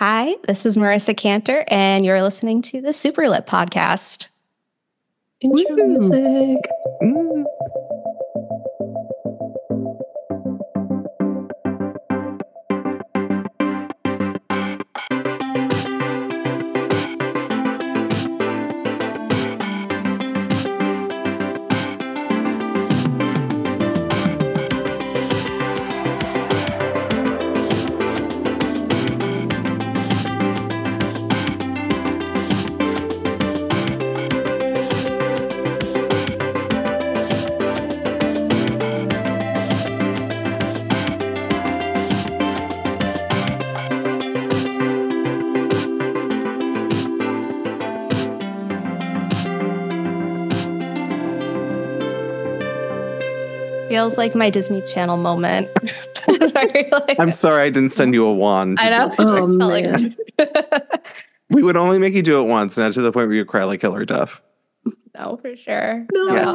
Hi, this is Marisa Kanter, and you're listening to the Superlit podcast. Intro music. Mm. Feels like my Disney Channel moment. Sorry, like- I'm sorry I didn't send you a wand. I know. Oh, I felt like- man. We would only make you do it once, not to the point where you cry like Hilary Duff. no, for sure. No. Yeah.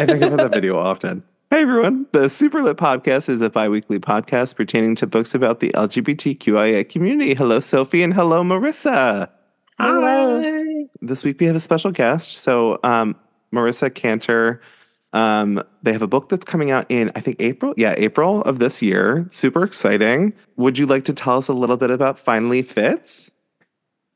I think about that video often. Hey everyone, the Super Lit podcast is a bi-weekly podcast pertaining to books about the LGBTQIA community. Hello, Sophie, and hello, Marissa. Hello. Hi. This week we have a special guest. So, um, Marisa Kanter, um, they have a book that's coming out in, I think, April. Yeah, April of this year. Super exciting. Would you like to tell us a little bit about Finally Fitz?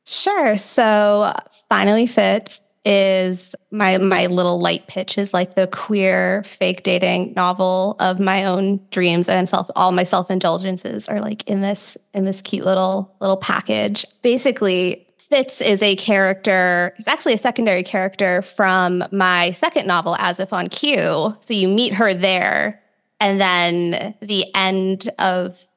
Sure. So, Finally Fitz is my my little light pitch is like the queer fake dating novel of my own dreams and self all my self-indulgences are like in this in this cute little little package. Basically, Fitz is a character, he's actually a secondary character from my second novel, As If on Cue. So you meet her there. And then the end of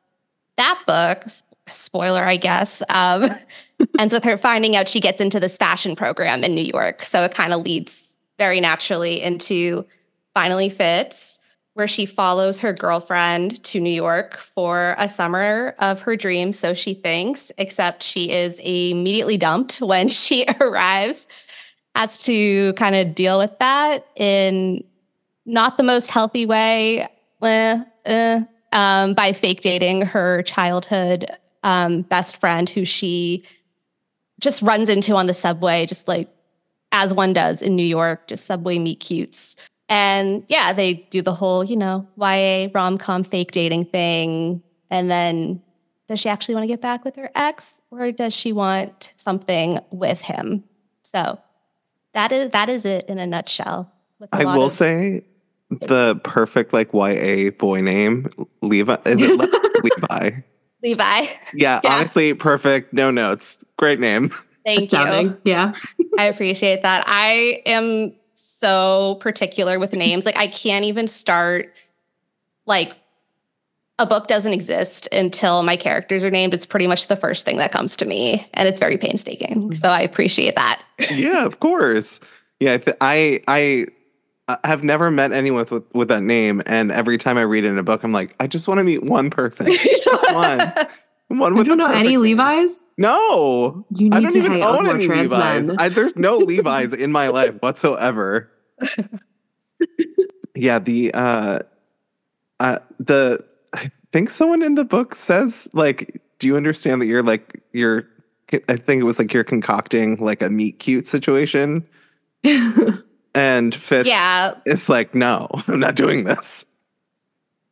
that book, spoiler, I guess, um, ends with her finding out she gets into this fashion program in New York. So it kind of leads very naturally into Finally Fitz, where she follows her girlfriend to New York for a summer of her dreams. So she thinks, except she is immediately dumped when she arrives, has to kind of deal with that in not the most healthy way. Eh, eh, um, by fake dating her childhood um, best friend who she just runs into on the subway, just like as one does in New York, just subway meet cutes. And yeah, they do the whole, you know, YA rom com fake dating thing. And then does she actually want to get back with her ex or does she want something with him? So that is that is it in a nutshell. with a I will of- say the perfect like YA boy name, Levi. Is it Le- Levi? Levi. Yeah, Yeah. honestly, perfect. No notes. Great name. Thank you. Yeah. I appreciate that. I am so particular with names. Like I can't even start like a book doesn't exist until my characters are named. It's pretty much the first thing that comes to me and it's very painstaking. Mm-hmm. So I appreciate that. yeah, of course. Yeah, I I I have never met anyone with, with that name, and every time I read it in a book, I'm like, I just want to meet one person. Just one. One You with don't know any name. Levi's? No, You I don't to even hang own any trans Levi's. men. I, there's no Levi's in my life whatsoever. yeah, the uh, uh, the I think someone in the book says like, do you understand that you're like you're? I think it was like you're concocting like a meet cute situation, and Fitz Yeah. it's like, no, I'm not doing this.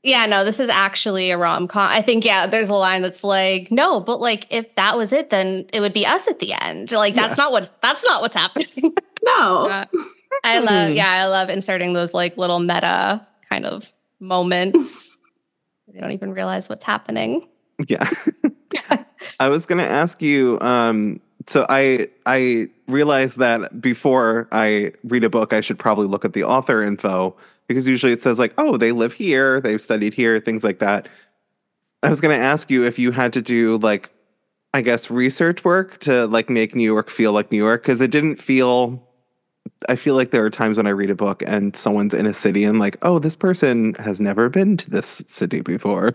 Yeah, no, this is actually a rom com. I think, yeah, there's a line that's like, no, but like if that was it, then it would be us at the end. Like that's not what's that's not what's happening. no. Yeah. I love, Hmm. yeah, I love inserting those like little meta kind of moments. they don't even realize what's happening. Yeah. I was going to ask you um so I I realized that before I read a book I should probably look at the author info because usually it says like oh they live here, they've studied here, things like that. I was going to ask you if you had to do like I guess research work to like make New York feel like New York because it didn't feel I feel like there are times when I read a book and someone's in a city and like, oh, this person has never been to this city before.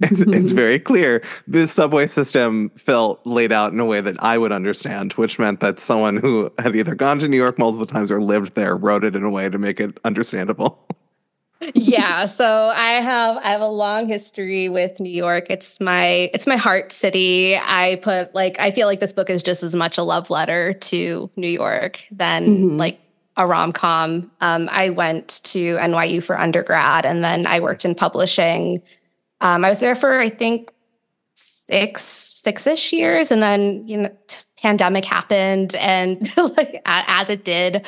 It's, it's very clear. The subway system felt laid out in a way that I would understand, which meant that someone who had either gone to New York multiple times or lived there wrote it in a way to make it understandable. yeah, so I have I have a long history with New York. It's my it's my heart city. I put like I feel like this book is just as much a love letter to New York than Mhm. like a rom com. Um, I went to NYU for undergrad, and then I worked in publishing. Um, I was there for I think six six ish years, and then you know pandemic happened, and like as it did.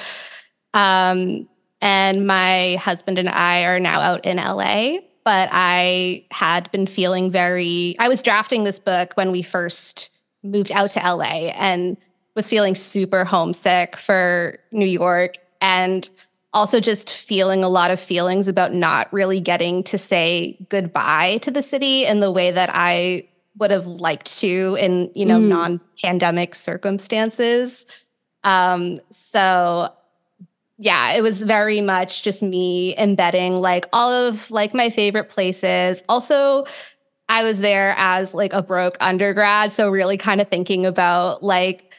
Um, and my husband and I are now out in LA. But I had been feeling very, I was drafting this book when we first moved out to LA and was feeling super homesick for New York and also just feeling a lot of feelings about not really getting to say goodbye to the city in the way that I would have liked to in, you know, Mm. non-pandemic circumstances. Um, so yeah, it was very much just me embedding like all of like my favorite places. Also, I was there as like a broke undergrad, so really kind of thinking about like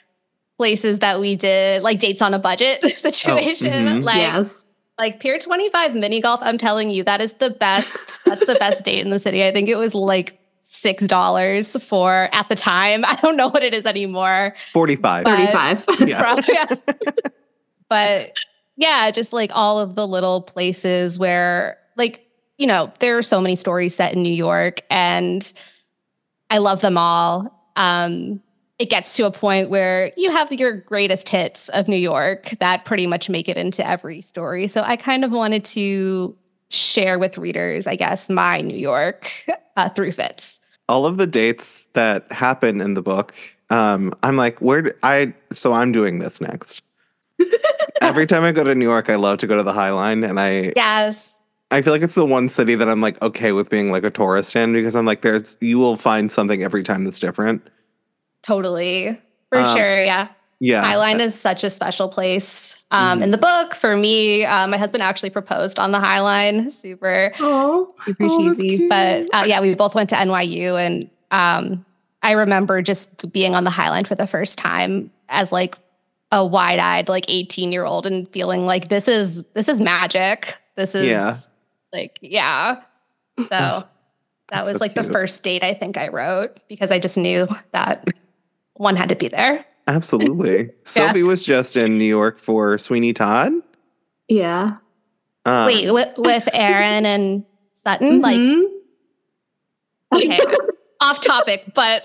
places that we did like dates on a budget situation. mhm. Like yes. like Pier 25 mini golf, I'm telling you, that is the best. that's the best date in the city. I think it was like six dollars for at the time. I don't know what it is anymore. 45. But- 35. Yeah. Probably, yeah. but yeah, just like all of the little places where, like, you know, there are so many stories set in New York, and I love them all. Um, it gets to a point where you have your greatest hits of New York that pretty much make it into every story. So I kind of wanted to share with readers, I guess, my New York uh, through Fitz. All of the dates that happen in the book, um, I'm like, where I so I'm doing this next. Every time I go to New York, I love to go to the High Line, and I Yes. I feel like it's the one city that I'm like okay with being like a tourist in because I'm like, there's you will find something every time that's different. Totally. For Um, sure. Yeah. Yeah, Highline is such a special place. Um, In the book, for me, uh, my husband actually proposed on the Highline. Super, Oh, super Oh, cheesy. But uh, yeah, we both went to NYU, and um, I remember just being on the Highline for the first time as like a wide-eyed, like 18-year-old, and feeling like this is this is magic. This is Yeah. like yeah. So that That's was so like the first date I think I wrote because I just knew that one had to be there. absolutely. Sophie was just in New York for Sweeney Todd. yeah. Um, Wait, with, with Aaron and Sutton, like Mhm. okay, off topic, but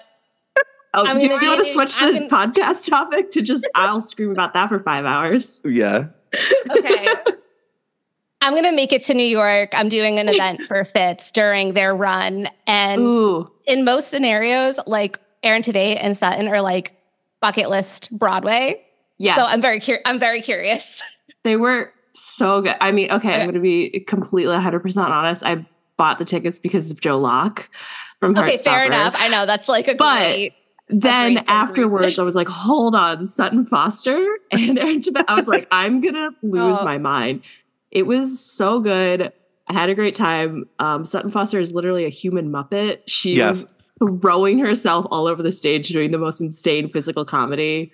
Oh, I'm do gonna we want to switch I'm the gonna- podcast topic to just I'll scream about that for five hours? yeah, okay. I'm gonna make it to New York. I'm doing an event for Fitz during their run, and Ooh. in most scenarios, like Aaron Tveit and Sutton are like bucket list Broadway. Yes. So I'm very curious. I'm very curious. They were so good. I mean, okay, Okay. I'm going to be completely 100% honest. I bought the tickets because of Joe Locke from Okay, fair enough. I know that's like a But- great. Then great afterwards, reason. I was like, hold on, Sutton Foster and Aaron Tveit. I was like, I'm going to lose Oh. my mind. It was so good. I had a great time. Um, Sutton Foster is literally a human Muppet. She Yes. was throwing herself all over the stage doing the most insane physical comedy.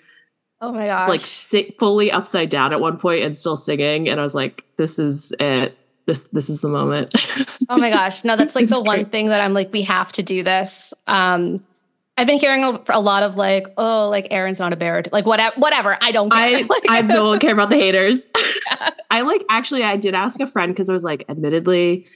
Oh my gosh! like sit fully upside down at one point and still singing and i was like this is it this this is the moment Oh my gosh. No, that's like the one thing that I'm like, we have to do this. Um, I've been hearing a, a lot of like, oh, like Aaron's not a bear. Like whatever, whatever. I don't care. i Like, i don't care about the haters i like actually i did ask a friend because i was like admittedly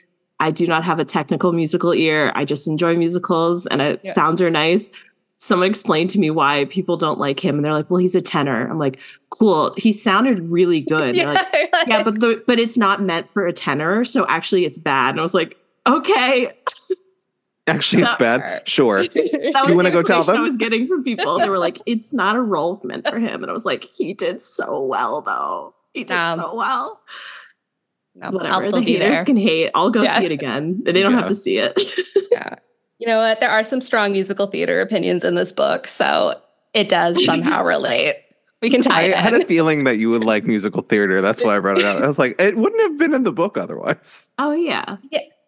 i do not have a technical musical ear i just enjoy musicals and it Yeah. sounds are nice someone explained to me why people don't like him and they're like well he's a tenor i'm like cool he sounded really good They're like, yeah, yeah but the but it's not meant for a tenor so actually it's bad and i was like okay actually, it's That- bad. Sure. That You wanna go tell them? I was getting from people. They were like, "It's not a role meant for him," and I was like, "He did so well, though. He did Um, so well." No, Whatever. I'll still the be haters there. can hate. I'll go Yeah. see it again. They don't Yeah. have to see it. yeah. You know what? There are some strong musical theater opinions in this book, so it does somehow relate. We can tie I it had a feeling that you would like musical theater. That's why I brought it out. I was like, it wouldn't have been in the book otherwise. oh yeah,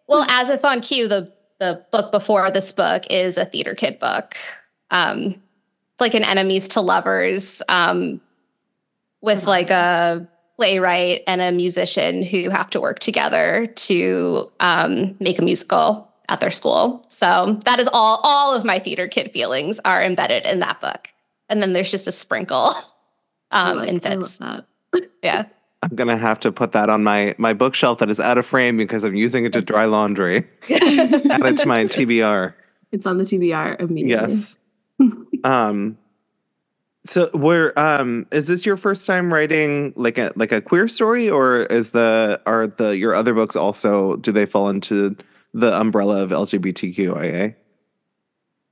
Well, as if on cue, the the book before this book is a theater kid book. Um, it's like an enemies to lovers, um, with like a playwright and a musician who have to work together to um, make a musical at their school. So that is all all of my theater kid feelings are embedded in that book. And then there's just a sprinkle um like, in Fitz. that. Yeah. I'm gonna have to put that on my my bookshelf that is out of frame because I'm using it to dry laundry. Add it to my TBR. It's on the TBR immediately. Yes. um. So, where um is this your first time writing like a like a queer story, or is the are the your other books also do they fall into the umbrella of LGBTQIA?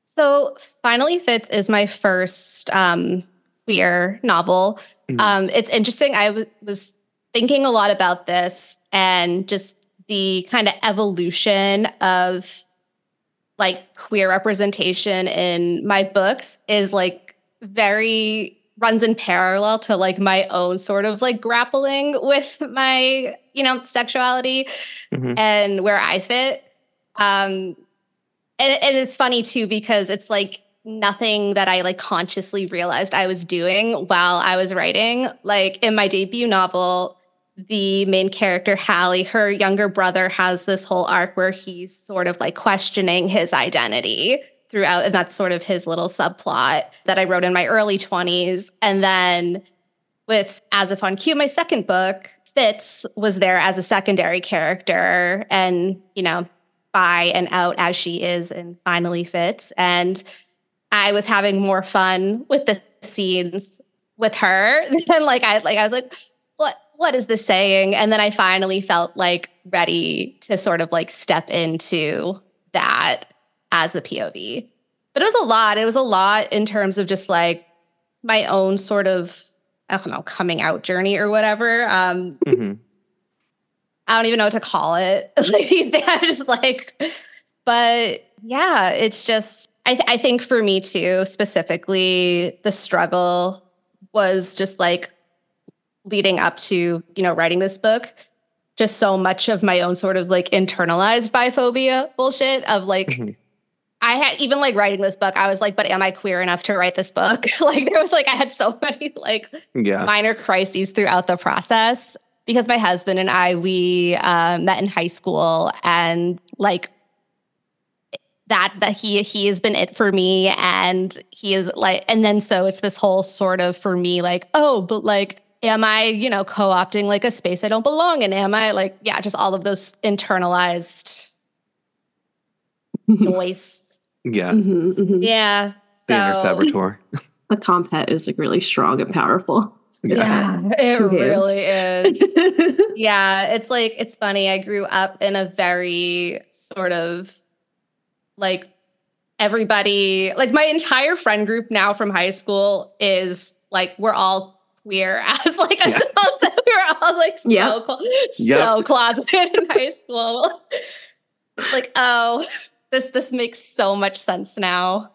So Finally Fitz is my first um, queer novel. Mhm. Um, it's interesting. I w- was thinking a lot about this and just the kind of evolution of like queer representation in my books is like very runs in parallel to like my own sort of like grappling with my you know sexuality Mhm. and where I fit. Um, and, and it's funny too because it's like nothing that I like consciously realized I was doing while I was writing. Like in my debut novel, the main character, Hallie, her younger brother has this whole arc where he's sort of like questioning his identity throughout. And that's sort of his little subplot that I wrote in my early 20s. And then with As If on Cue, my second book, Fitz was there as a secondary character and, you know, by and out as she is and finally Fitz. And I was having more fun with the scenes with her than like I like I was like, what what is this saying? And then I finally felt like ready to sort of like step into that as the POV. But it was a lot. It was a lot in terms of just like my own sort of I don't know, coming out journey or whatever. Um, Mhm. I don't even know what to call it. like I'm just like, but yeah, it's just I, th- I think for me too, specifically, the struggle was just like leading up to you know writing this book. Just so much of my own sort of like internalized biphobia bullshit of like. Mhm. I had even like writing this book, I was like, but am I queer enough to write this book? like there was like I had so many like Yeah. minor crises throughout the process because my husband and I we uh, met in high school and like that that he he has been it for me and he is like and then so it's this whole sort of for me like oh but like am I you know co-opting like a space I don't belong in am I like yeah just all of those internalized noise Yeah. Mhm, mhm. yeah The inner so- saboteur. The compet is like really strong and powerful. yeah it Two hands. really is yeah, it's like it's funny. I grew up in a very sort of like everybody, like my entire friend group now from high school is like we're all queer as like Yeah. adults. we're all like so Yep. clo- Yep. so closeted in high school. It's like oh, this this makes so much sense now.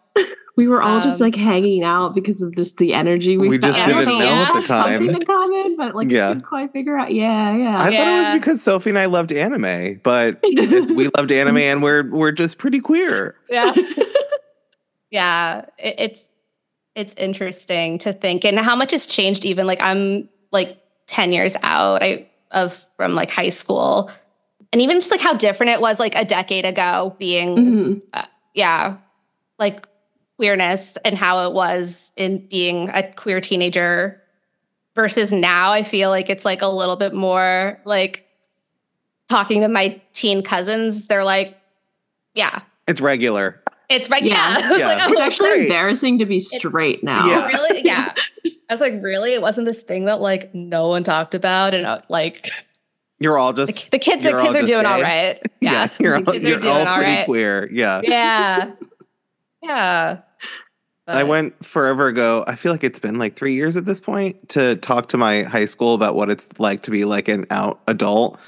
we were all just Um, like hanging out because of just the energy we, We just felt. I don't didn't know, know at the had something time. in common, but like Yeah. couldn't quite figure out. Yeah, yeah. I thought it was because Sophie and I loved anime, but it, we loved anime and we're we're just pretty queer. Yeah. yeah. It, it's it's interesting to think and how much has changed even like I'm like 10 years out I, of from like high school. And even just like how different it was like a decade ago being Mhm. yeah, like queerness and how it was in being a queer teenager versus now I feel like it's like a little bit more like talking to my teen cousins they're like yeah It's regular. it's right Yeah. yeah, I Yeah. like, I It's actually great. embarrassing to be straight now. Yeah. really yeah I was like really it wasn't this thing that like no one talked about and uh, like You're all just the kids the kids are doing all gay. right yeah, you're, all, you're doing all all pretty right queer. Yeah. yeah yeah I went forever ago. I feel like it's been like three years at this point to talk to my high school about what it's like to be like an out adult.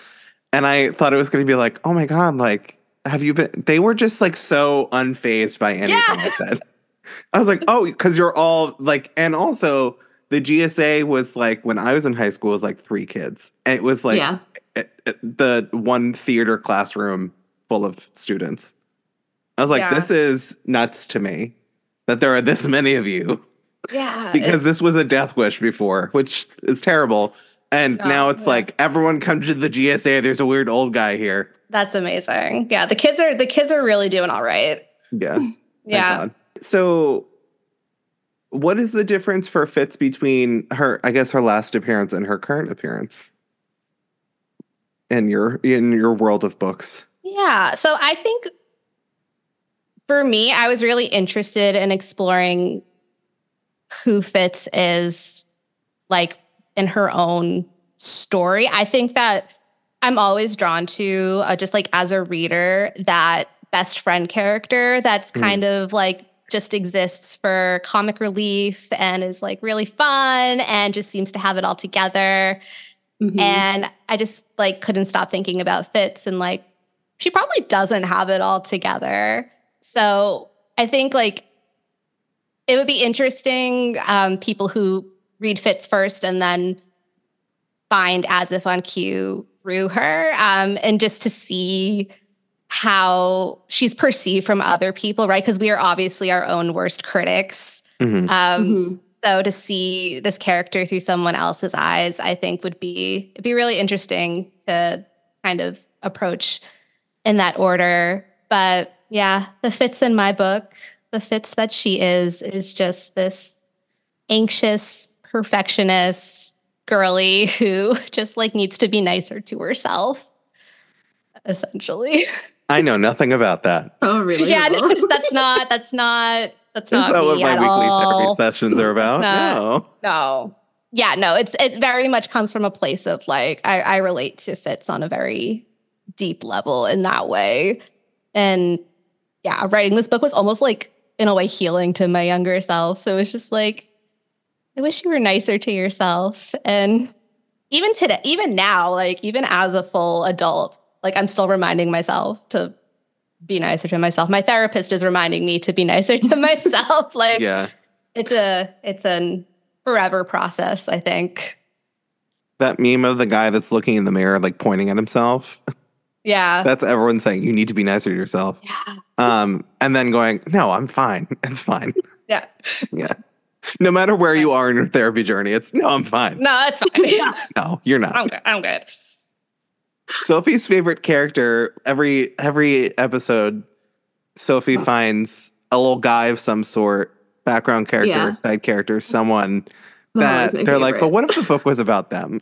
And I thought it was going to be like, oh my God, like, have you been? They were just like so unfazed by anything Yeah. I said. I was like, oh, because you're all like, and also the GSA was like, when I was in high school, it was like three kids. And it was like yeah. The one theater classroom full of students. I was like, Yeah. this is nuts to me that there are this many of you yeah because this was a death wish before, which is terrible. And No, now it's yeah. like everyone come to the GSA. There's a weird old guy here. That's amazing. Yeah, the kids are the kids are really doing all right. Yeah. Yeah. So, what is the difference for Fitz between her, I guess, her last appearance and her current appearance in your in your world of books? Yeah. So I think for me, I was really interested in exploring who Fitz is like in her own story. I think that I'm always drawn to, uh, just like as a reader, that best friend character that's Mm. kind of like just exists for comic relief and is like really fun and just seems to have it all together. Mhm. And I just like couldn't stop thinking about Fitz and like she probably doesn't have it all together. So I think like it would be interesting um, people who read Fitz first and then find as if on cue through her um, and just to see how she's perceived from other people, right? Because we are obviously our own worst critics. Mhm. Um, Mhm. So to see this character through someone else's eyes, I think would be it'd be really interesting to kind of approach in that order. But yeah, the Fitz in my book, the Fitz that she is, is just this anxious perfectionist girly who just like needs to be nicer to herself, essentially. I know nothing about that. Oh, really? yeah, no, that's not that's not that's Is not what my weekly all. therapy sessions are about? not- no. No. Yeah, no, it's it very much comes from a place of like I, I relate to Fitz on a very deep level in that way. And yeah, writing this book was almost like in a way healing to my younger self. It was just like, I wish you were nicer to yourself. And even today, even now, like even as a full adult, like I'm still reminding myself to be nicer to myself. My therapist is reminding me to be nicer to myself. Like Yeah. it's a it's a forever process i think That meme of the guy that's looking in the mirror, like pointing at himself. yeah That's everyone saying you need to be nicer to yourself. yeah Um, and then going, no, I'm fine. It's fine. yeah yeah. No matter where you are in your therapy journey, it's no, I'm fine. no it's fine yeah. No, you're not. i'm good i'm good Sophie's favorite character every every episode, Sophie finds a little guy of some sort, background character, Yeah. side character, someone That that was my they're like, favorite. but what if the book was about them?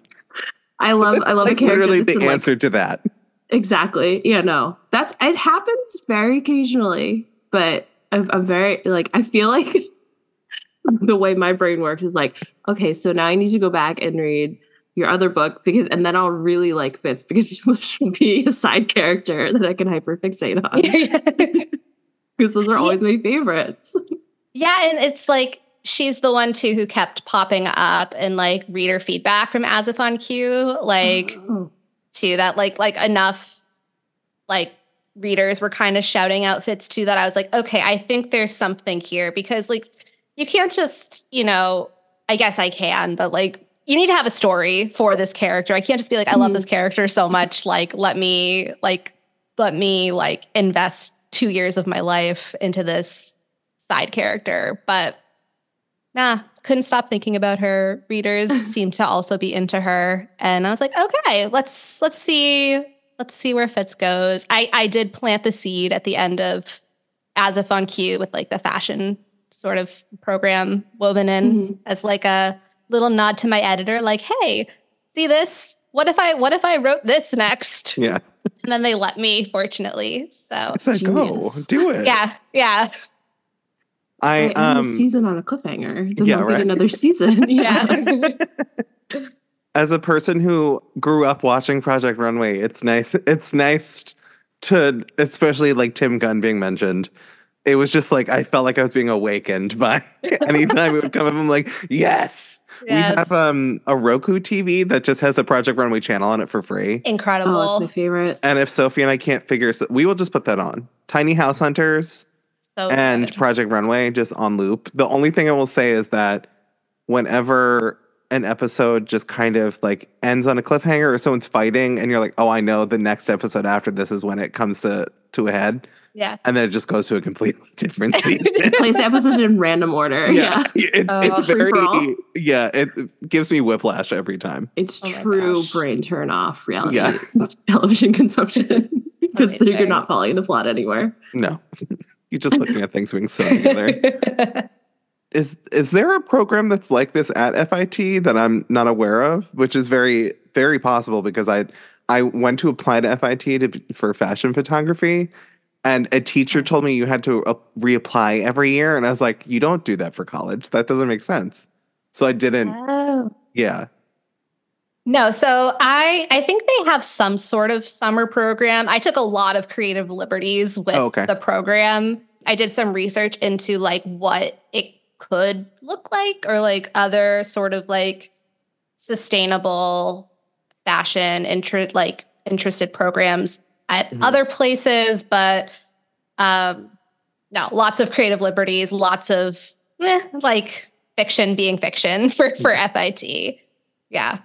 I So love I love like, a character. literally the like- answer to that. Exactly. Yeah, no. That's it happens very occasionally, but I'm, I'm very like I feel like the way my brain works is like, okay, so now I need to go back and read your other book because and then I'll really like Fitz because she'll be a side character that I can hyperfixate on because those are always my favorites. yeah and it's like she's the one too who kept popping up in like reader feedback from as if on cue like Oh. too that like like enough like readers were kind of shouting out Fitz too that I was like, okay, I think there's something here because like you can't just, you know, I guess I can, but like you need to have a story for this character. I can't just be like, I love Mhm. this character so much, like let me like let me like invest two years of my life into this side character. But nah, couldn't stop thinking about her. Readers seem to also be into her. And I was like, okay, let's let's see, let's see where Fitz goes. I, I did plant the seed at the end of as if on cue with like the fashion sort of program woven in Mhm. as like a little nod to my editor, like, hey, see this? What if I what if I wrote this next? Yeah. And then they let me, fortunately. So I said, go, do it. yeah, yeah. I I end um season on a cliffhanger. Then yeah, right. another season. Yeah. as a person who grew up watching Project Runway, it's nice. It's nice to, especially like Tim Gunn being mentioned. It was just like I felt like I was being awakened by anytime it would come up. I'm like, yes. We have um a Roku TV that just has a Project Runway channel on it for free. Incredible. Oh, it's my favorite. And if Sophie and I can't figure, so we will just put that on. Tiny House Hunters so and good. Project Runway just on loop. The only thing I will say is that whenever an episode just kind of like ends on a cliffhanger or someone's fighting and you're like, oh, I know the next episode after this is when it comes to to a head. Yeah. and then it just goes to a completely different season. It plays episodes in random order. Yeah. it's Oh. it's very yeah. It it gives me whiplash every time. It's Oh true brain turn off reality Yeah. television consumption because you're not following the plot anywhere. No, you're just looking at things being sewn together. Is is there a program that's like this at FIT that I'm not aware of? Which is very very possible because I I went to apply to FIT to, for fashion photography, and a teacher told me you had to uh, reapply every year, and I was like, you don't do that for college. That doesn't make sense. So I didn't. oh. Yeah. No, so I I think they have some sort of summer program. I took a lot of creative liberties with Oh, okay. the program. I did some research into like what it could look like or like other sort of like sustainable fashion interest like interested programs at Mhm. other places, but um no, lots of creative liberties, lots of eh, like fiction being fiction for for FIT. Yeah.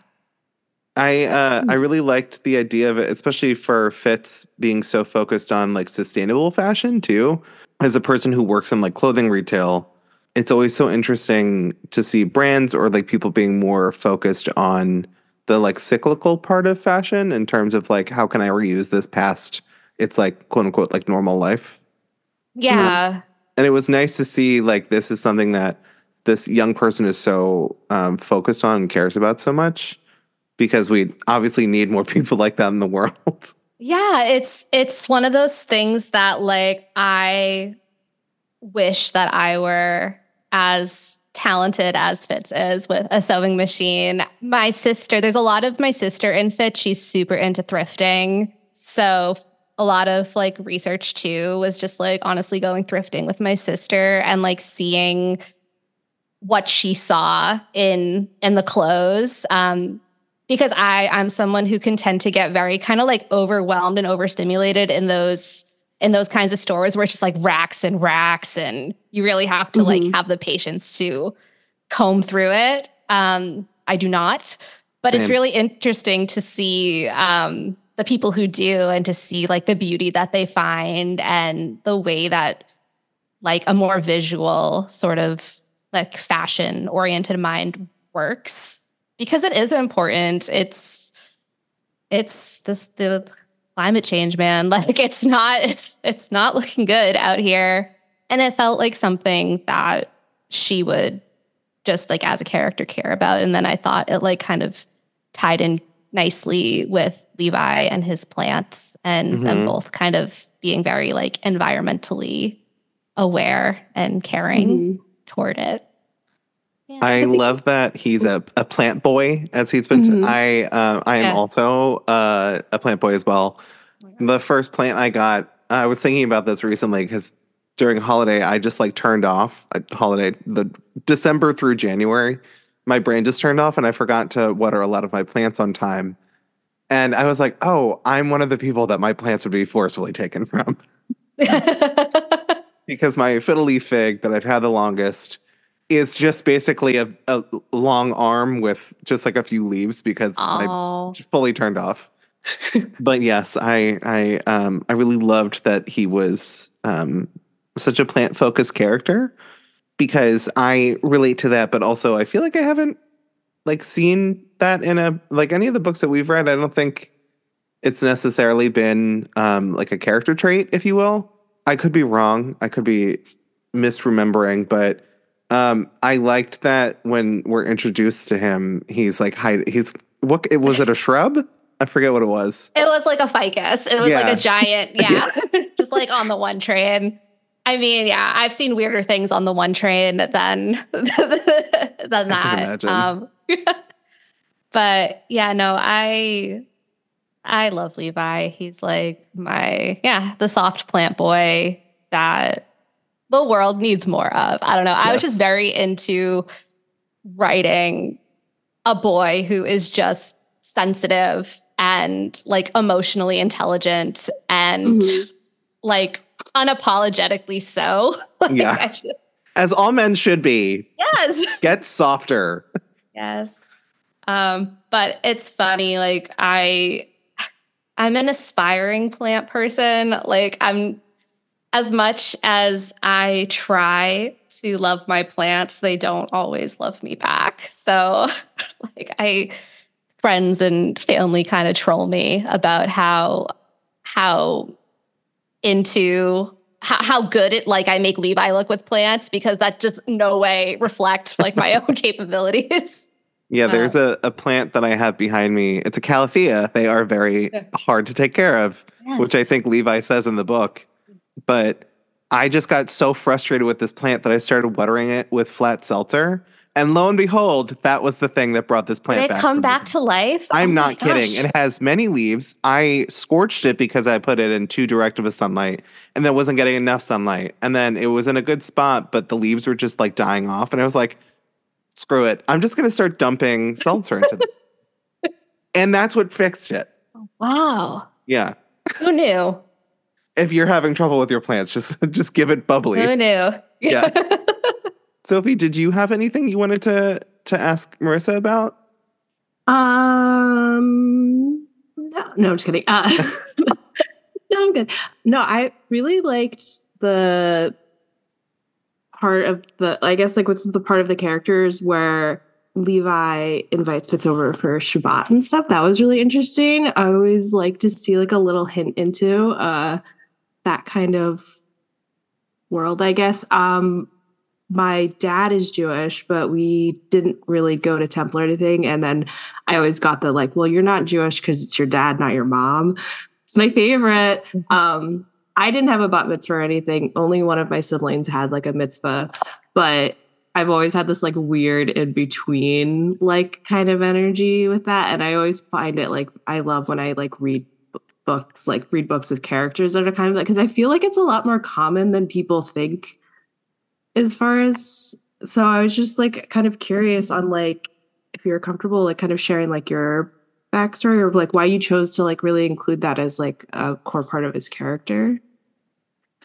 I uh, Hmm. I really liked the idea of it, especially for Fitz being so focused on like sustainable fashion too. As a person who works in like clothing retail, it's always so interesting to see brands or like people being more focused on the like cyclical part of fashion in terms of like how can I reuse this past it's like quote unquote like normal life. Yeah. And it was nice to see like this is something that this young person is so um, focused on and cares about so much because we obviously need more people like that in the world. Yeah, it's it's one of those things that like I wish that I were as talented as Fitz is with a sewing machine. My sister, there's a lot of my sister in Fitz. She's super into thrifting. So a lot of like research too was just like honestly going thrifting with my sister and like seeing what she saw in in the clothes. Um, because I I'm someone who can tend to get very kind of like overwhelmed and overstimulated in those in those kinds of stores where it's just like racks and racks and you really have to like Mhm. have the patience to comb through it. Um, I do not, but it's really interesting to see um, the people who do and to see like the beauty that they find and the way that like a more visual sort of like fashion oriented mind works because it is important. It's it's this the climate change, man. Like it's not it's it's not looking good out here. And it felt like something that she would just like as a character care about. And then I thought it like kind of tied in nicely with Levi and his plants and them Mhm. both kind of being very like environmentally aware and caring Mhm. toward it. Yeah. I love that he's a, a plant boy, as he's been. Mhm. I uh, I am Yeah. also uh, a plant boy as well. The first plant I got, I was thinking about this recently because during holiday, I just like turned off uh, holiday the December through January. My brain just turned off, and I forgot to water a lot of my plants on time. And I was like, "Oh, I'm one of the people that my plants would be forcefully taken from because my fiddle leaf fig that I've had the longest is just basically a, a long arm with just like a few leaves because I oh, fully turned off. but yes, I I um I really loved that he was um such a plant focused character because I relate to that, but also I feel like I haven't like seen that in a like any of the books that we've read. I don't think it's necessarily been um like a character trait, if you will. I could be wrong. I could be misremembering, but um I liked that when we're introduced to him, he's like hide he's what was it a shrub? I forget what it was. It was like a ficus. It was Yeah. like a giant, yeah, just like on the one train. I mean, yeah, I've seen weirder things on the one train than than that. Um, but yeah, no, I I love Levi. He's like my yeah, the soft plant boy that the world needs more of. I don't know. I was just very into writing a boy who is just sensitive and like emotionally intelligent and Mhm. like unapologetically so. Like, Yeah. Just- As all men should be. yes. Get softer. Yes. Um, but it's funny, like I I'm an aspiring plant person. Like I'm as much as I try to love my plants, they don't always love me back. So, like, I friends and family kind of troll me about how how into how, how good it like I make Levi look with plants because that just no way reflect like my own capabilities. Yeah, there's uh, a, a plant that I have behind me. It's a calathea. They are very hard to take care of, yes. which I think Levi says in the book. But I just got so frustrated with this plant that I started watering it with flat seltzer. And lo and behold, that was the thing that brought this plant Did back. come back to life? Oh I'm oh not kidding. It has many leaves. I scorched it because I put it in too direct of a sunlight and then wasn't getting enough sunlight. And then it was in a good spot, but the leaves were just like dying off. And I was like, screw it. I'm just gonna start dumping seltzer into this. and that's what fixed it. Wow. Yeah. Who knew? If you're having trouble with your plants, just just give it bubbly. Who knew? Yeah. Sophie, did you have anything you wanted to to ask Marisa about? Um, no, no, I'm just kidding. Uh, no, I'm good. No, I really liked the part of the, I guess, like what's the part of the characters where Levi invites Fitz over for Shabbat and stuff. That was really interesting. I always like to see like a little hint into uh that kind of world, I guess. Um, my dad is Jewish, but we didn't really go to temple or anything. And then I always got the like, well, you're not Jewish because it's your dad, not your mom. It's my favorite. Mm-hmm. Um, I didn't have a bat mitzvah or anything. Only one of my siblings had like a mitzvah, but I've always had this like weird in between like kind of energy with that. And I always find it like I love when I like read books, like read books with characters that are kind of like, because I feel like it's a lot more common than people think as far as, so I was just like kind of curious on like, if you're comfortable, like kind of sharing like your backstory or like why you chose to like really include that as like a core part of his character.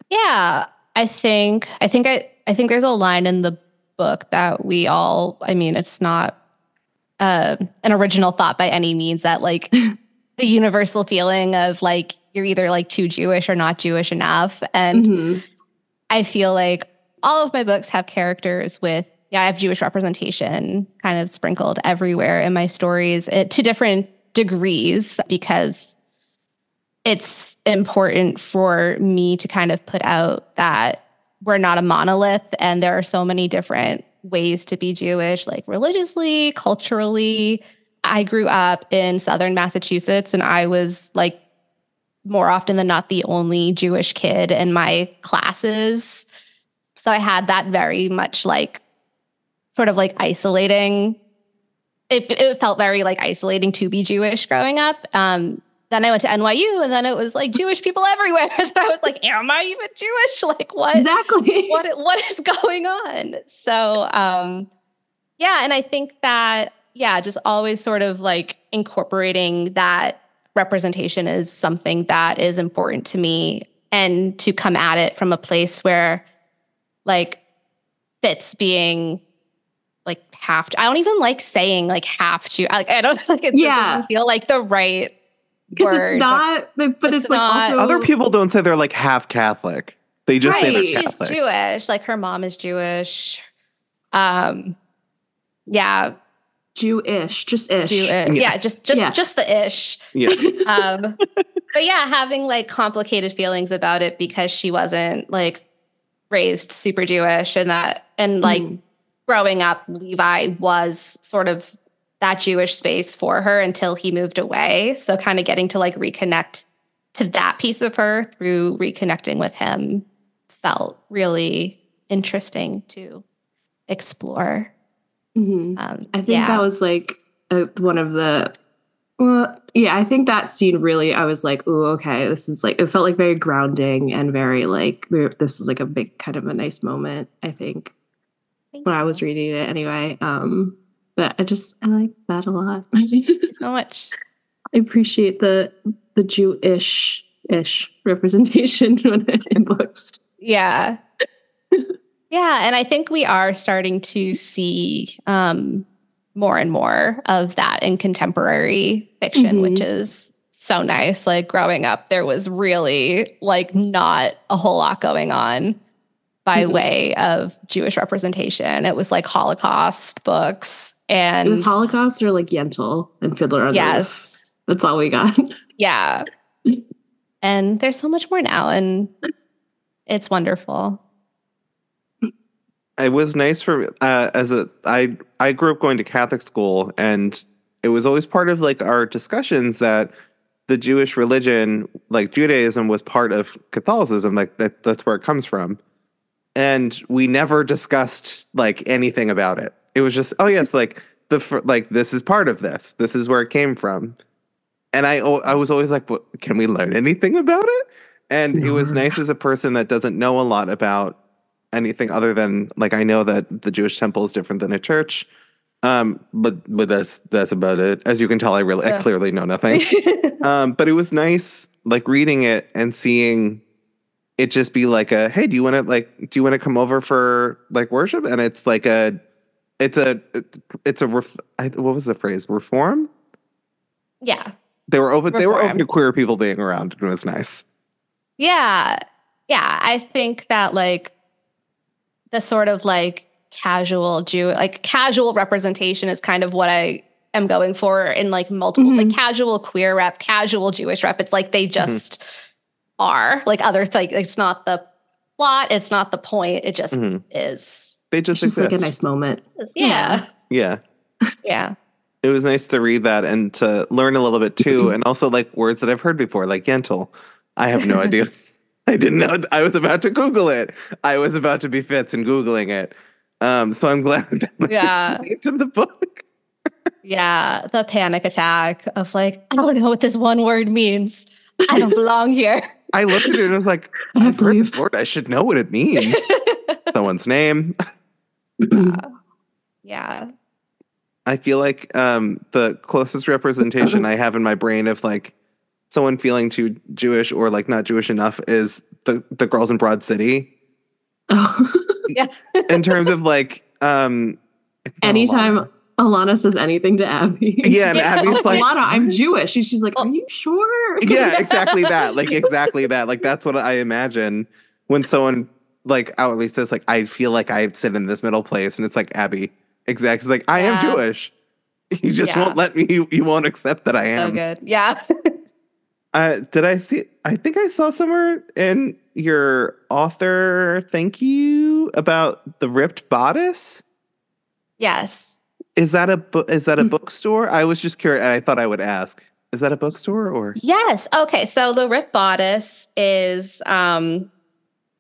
Yeah, I think, I think I, I think there's a line in the book that we all, I mean, it's not uh, an original thought by any means that like the universal feeling of like you're either like too Jewish or not Jewish enough. And mm-hmm. I feel like all of my books have characters with, yeah, I have Jewish representation kind of sprinkled everywhere in my stories it, to different degrees because it's important for me to kind of put out that we're not a monolith and there are so many different ways to be Jewish, like religiously, culturally, I grew up in southern Massachusetts and I was like more often than not the only Jewish kid in my classes. So I had that very much like sort of like isolating. It, it felt very like isolating to be Jewish growing up. Um, then I went to NYU and then it was like Jewish people everywhere. And I was like, am I even Jewish? Like what exactly what what is going on? So um yeah, and I think that yeah, just always sort of like incorporating that representation is something that is important to me and to come at it from a place where like Fitz being like half I don't even like saying like half Jew. Like I don't like it yeah. doesn't feel like the right because it's not but, but it's, it's, like not, also other people don't say they're like half Catholic. They just right. say they're Catholic. She's Jewish. Like her mom is Jewish. Um yeah, Jewish, just ish. Jewish. Yeah. yeah, just just yeah. just the ish. Yeah. um, but yeah, having like complicated feelings about it because she wasn't like raised super Jewish and that and like mm. growing up, Levi was sort of that Jewish space for her until he moved away. So kind of getting to like reconnect to that piece of her through reconnecting with him felt really interesting to explore. Mm-hmm. Um, I think yeah. that was like a, one of the. Well, yeah, I think that scene really, I was like, oh, okay, this is like, it felt like very grounding and very like, this is like a big kind of a nice moment, I think, Thank when you. I was reading it anyway. Um, but I just, I like that a lot. so much. I appreciate the, the Jewish ish representation in books. Yeah. Yeah, and I think we are starting to see um, more and more of that in contemporary fiction, mm-hmm. which is so nice. Like growing up, there was really like not a whole lot going on by Mhm. way of Jewish representation. It was like Holocaust books and It was Holocaust or like Yentl and Fiddler on the Roof. yes, That's all we got. yeah. And there's so much more now, and it's wonderful. It was nice for uh, as a I I grew up going to Catholic school, and it was always part of like our discussions that the Jewish religion, like Judaism, was part of Catholicism. Like that that's where it comes from, and we never discussed like anything about it. It was just oh yes, like the like this is part of this. This is where it came from, and I I was always like, what, can we learn anything about it? And it was nice as a person that doesn't know a lot about anything other than like I know that the Jewish temple is different than a church. Um, but but that's that's about it. As you can tell, I really I clearly know nothing. um, but it was nice like reading it and seeing it just be like a hey, do you want to like do you want to come over for like worship? And it's like a it's a it's a ref, I, what was the phrase reform? yeah. They were open. They were open to queer people being around. and It was nice. Yeah. Yeah. I think that like the sort of like casual Jew, like casual representation is kind of what I am going for in like multiple, Mhm. like casual queer rep, casual Jewish rep. It's like they just are like other like it's not the plot, it's not the point. It just Mhm. is. They It's just just like a nice moment. Yeah. yeah. Yeah. it was nice to read that and to learn a little bit too, and also like words that I've heard before, like Yentl. I have no idea. I didn't know. I was about to Google it. I was about to be Fitz and Googling it. Um, so I'm glad that was Yeah. explained to the book. Yeah. The panic attack of like, I don't know what this one word means. I don't belong here. I looked at it and I was like, I've heard this word. I should know what it means. Someone's name. yeah. yeah. I feel like um, the closest representation I have in my brain of like someone feeling too Jewish or like not Jewish enough is the the girls in Broad City. Oh. Yeah. in terms of like um Anytime Ilana. Ilana says anything to Abby. yeah and Yeah. abby's like Ilana, I'm Jewish. And she's like, Are you sure? yeah exactly that like exactly that like that's what i imagine when someone like outwardly says like i feel like i sit in this middle place and it's like abby exactly like i am jewish you just Yeah. won't let me you, you won't accept that i So am good. Yeah. Uh did i see i think i saw somewhere in your author thank you about the ripped bodice yes. Is that a bu- is that a Mm. bookstore? I was just curious. and I thought I would ask. Is that a bookstore or? Yes. Okay. So the ripped Bodice is um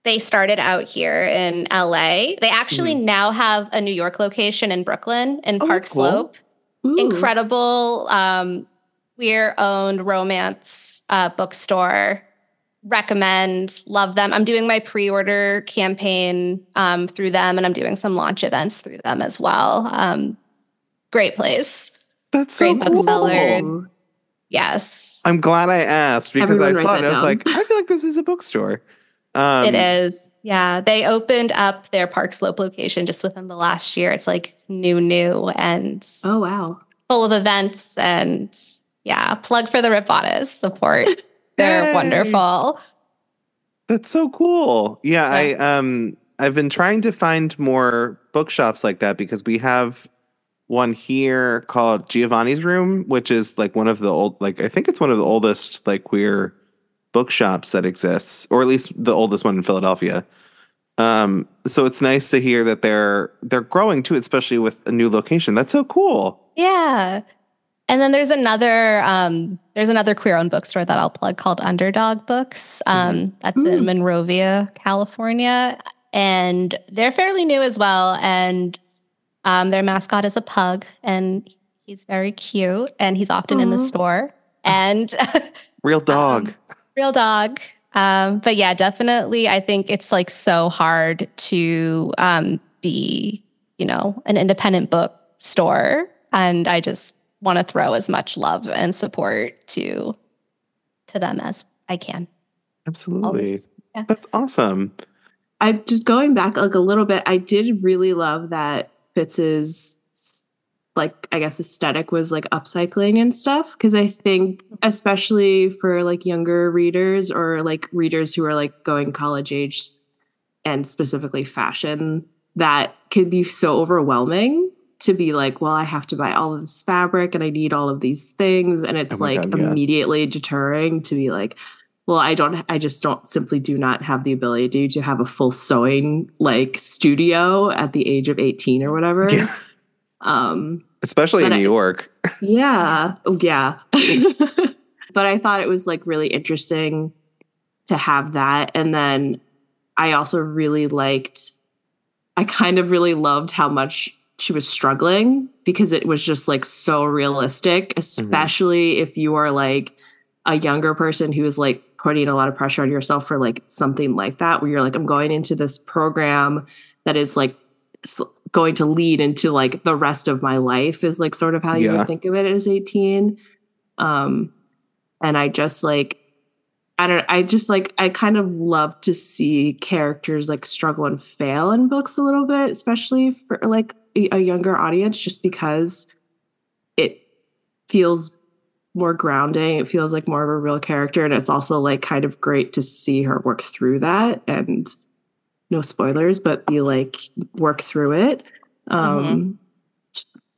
they started out here in LA. They actually now have a New York location in Brooklyn in Oh, Park that's cool. Slope. Incredible um queer owned romance uh bookstore. Recommend, love them. I'm doing my pre-order campaign um through them and I'm doing some launch events through them as well. Um great place. That's Great cool. bookseller. Ooh. Yes. I'm glad I asked because Everyone I write saw it. that and I was like, I feel like this is a bookstore. Um, it is. Yeah. They opened up their Park Slope location just within the last year. It's like new, new and Oh wow. full of events. And yeah, plug for the Ripped Bodice support. They're Yay. wonderful. That's so cool. Yeah, I um I've been trying to find more bookshops like that because we have one here called Giovanni's Room, which is like one of the old like I think it's one of the oldest like queer bookshops that exists, or at least the oldest one in Philadelphia. Um, so it's nice to hear that they're they're growing too, especially with a new location. That's so cool. Yeah. And then there's another um, there's another queer owned bookstore that I'll plug called Underdog Books. Um, That's Ooh. in Monrovia, California, and they're fairly new as well. And um, their mascot is a pug, and he's very cute, and he's often in the store. And Real dog. real dog. Um, but yeah, definitely. I think it's like so hard to um, be, you know, an independent bookstore, and I just want to throw as much love and support to to them as I can. Absolutely. Yeah. That's awesome. I just going back like a little bit, I did really love that Fitz's like I guess aesthetic was like upcycling and stuff because I think especially for like younger readers or like readers who are like going college age and specifically fashion that can be so overwhelming to be like well I have to buy all of this fabric and I need all of these things and it's Oh like God, yeah. immediately deterring to be like well I don't I just don't simply do not have the ability to have a full sewing like studio at the age of 18 or whatever Yeah. um Especially in But New York. yeah. Oh, yeah. but I thought it was like really interesting to have that. And then I also really liked, I kind of really loved how much she was struggling because it was just like so realistic, especially if you are like a younger person who is like putting a lot of pressure on yourself for like something like that, where you're like, I'm going into this program that is like going to lead into like the rest of my life is like sort of how you Yeah. would think of it as 18 um and i just like i don't i just like i kind of love to see characters like struggle and fail in books a little bit especially for like a, a younger audience just because it feels more grounding it feels like more of a real character and it's also like kind of great to see her work through that and no spoilers but be like work through it. Um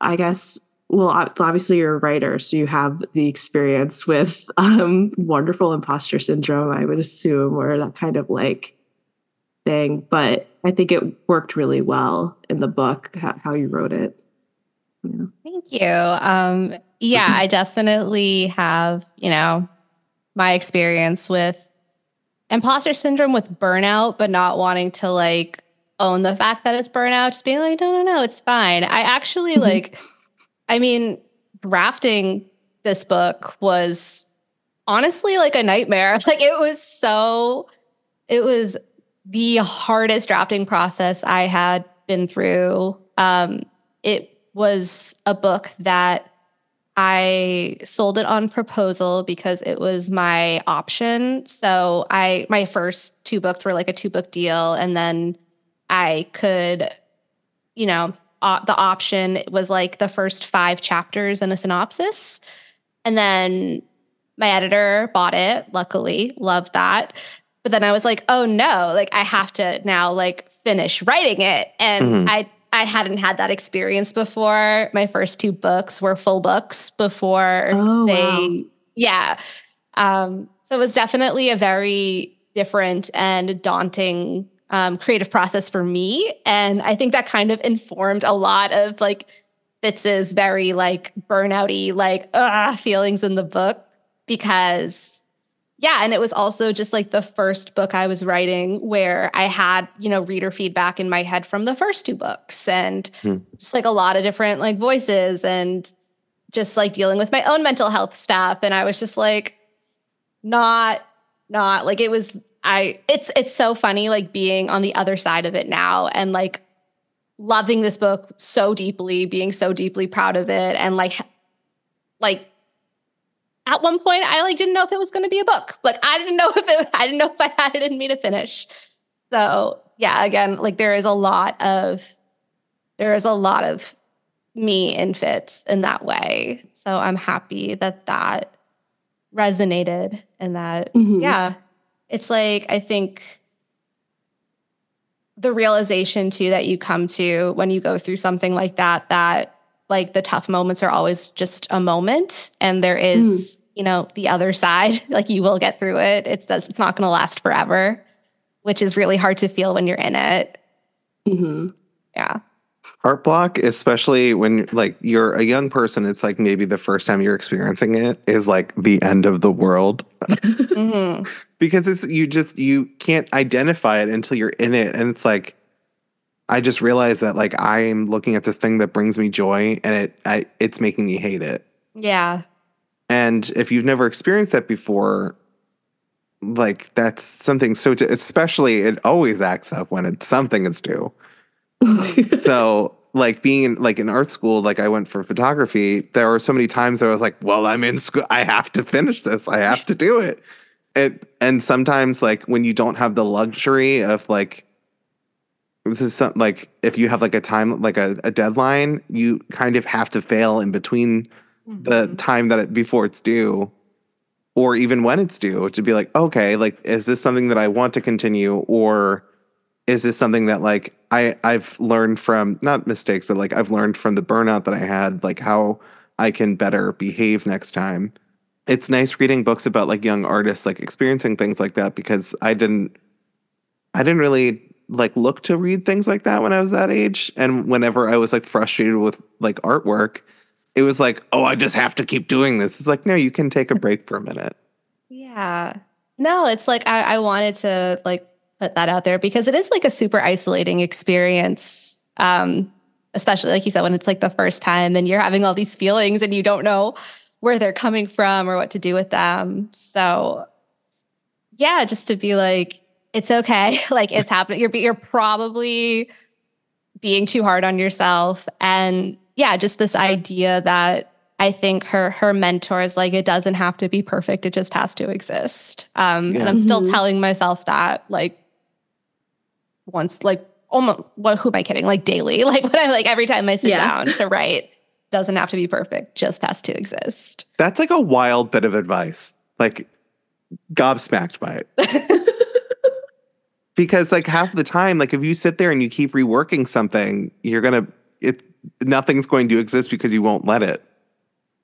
i guess well obviously you're a writer so you have the experience with um wonderful imposter syndrome i would assume or that kind of like thing but i think it worked really well in the book how, how you wrote it yeah. Thank you. Um, yeah, I definitely have, you know, my experience with imposter syndrome with burnout, but not wanting to like own the fact that it's burnout, just being like, no, no, no, it's fine. I actually Mhm. like, I mean, drafting this book was honestly like a nightmare. Like it was so, it was the hardest drafting process I had been through. Um, it was a book that I sold it on proposal because it was my option. So I my first two books were like a two book deal and then I could you know, uh, the option was like the first 5 chapters and a synopsis. And then my editor bought it, luckily, loved that. But then I was like, "Oh no, like I have to now like finish writing it." And Mhm. I I hadn't had that experience before. My first two books were full books before Oh, they wow. yeah. Um so it was definitely a very different and daunting um, creative process for me. And I think that kind of informed a lot of like Fitz's very like burnouty, like uh, feelings in the book because yeah, and it was also just like the first book I was writing where I had, you know, reader feedback in my head from the first two books and Hmm. just like a lot of different like voices and just like dealing with my own mental health stuff. And I was just like, not, not like it was, I, it's, it's so funny like being on the other side of it now and like loving this book so deeply, being so deeply proud of it and like, like at one point I like didn't know if it was going to be a book. Like I didn't know if it I didn't know if I had it in me to finish. So, yeah, again, like there is a lot of there is a lot of me in Fitz in that way. So, I'm happy that that resonated and that Mhm. yeah. It's like I think the realization too that you come to when you go through something like that that like the tough moments are always just a moment and there is you know the other side. Like you will get through it. It's does it's not going to last forever which is really hard to feel when you're in it. Mhm. yeah. Heart block, especially when like you're a young person, it's like maybe the first time you're experiencing it is like the end of the world. Hmm because it's you just you can't identify it until you're in it, and it's like I just realized that like I'm looking at this thing that brings me joy, and it I, it's making me hate it. yeah And if you've never experienced that before, like that's something so, to, especially it always acts up when it's something is due. so like being in like in art school, like I went for photography, there were so many times I was like, well, I'm in school. I have to finish this. I have to do it. And and sometimes like when you don't have the luxury of like this is some, like if you have like a time like a, a deadline, you kind of have to fail in between the Mhm. time that it before it's due or even when it's due to be like okay like is this something that i want to continue or is this something that like i i've learned from not mistakes but like i've learned from the burnout that i had like how i can better behave next time it's nice reading books about like young artists like experiencing things like that because i didn't i didn't really like look to read things like that when i was that age and whenever i was like frustrated with like artwork it was like, oh, I just have to keep doing this. It's like, no, you can take a break for a minute. Yeah. No, it's like I, I wanted to like put that out there because it is like a super isolating experience. Um, especially like you said, when it's like the first time and you're having all these feelings and you don't know where they're coming from or what to do with them. So yeah, just to be like, it's okay. like it's happening. You're you're probably being too hard on yourself. And yeah, just this idea that I think her her mentor is like it doesn't have to be perfect; it just has to exist. Um, Yeah. And I'm still Mhm. telling myself that like once, like almost. What? Who am I kidding? Like daily, like when I like every time I sit Yeah. down to write, doesn't have to be perfect; just has to exist. That's like a wild bit of advice. Like gobsmacked by it. because like half the time, like if you sit there and you keep reworking something, you're gonna it nothing's going to exist because you won't let it.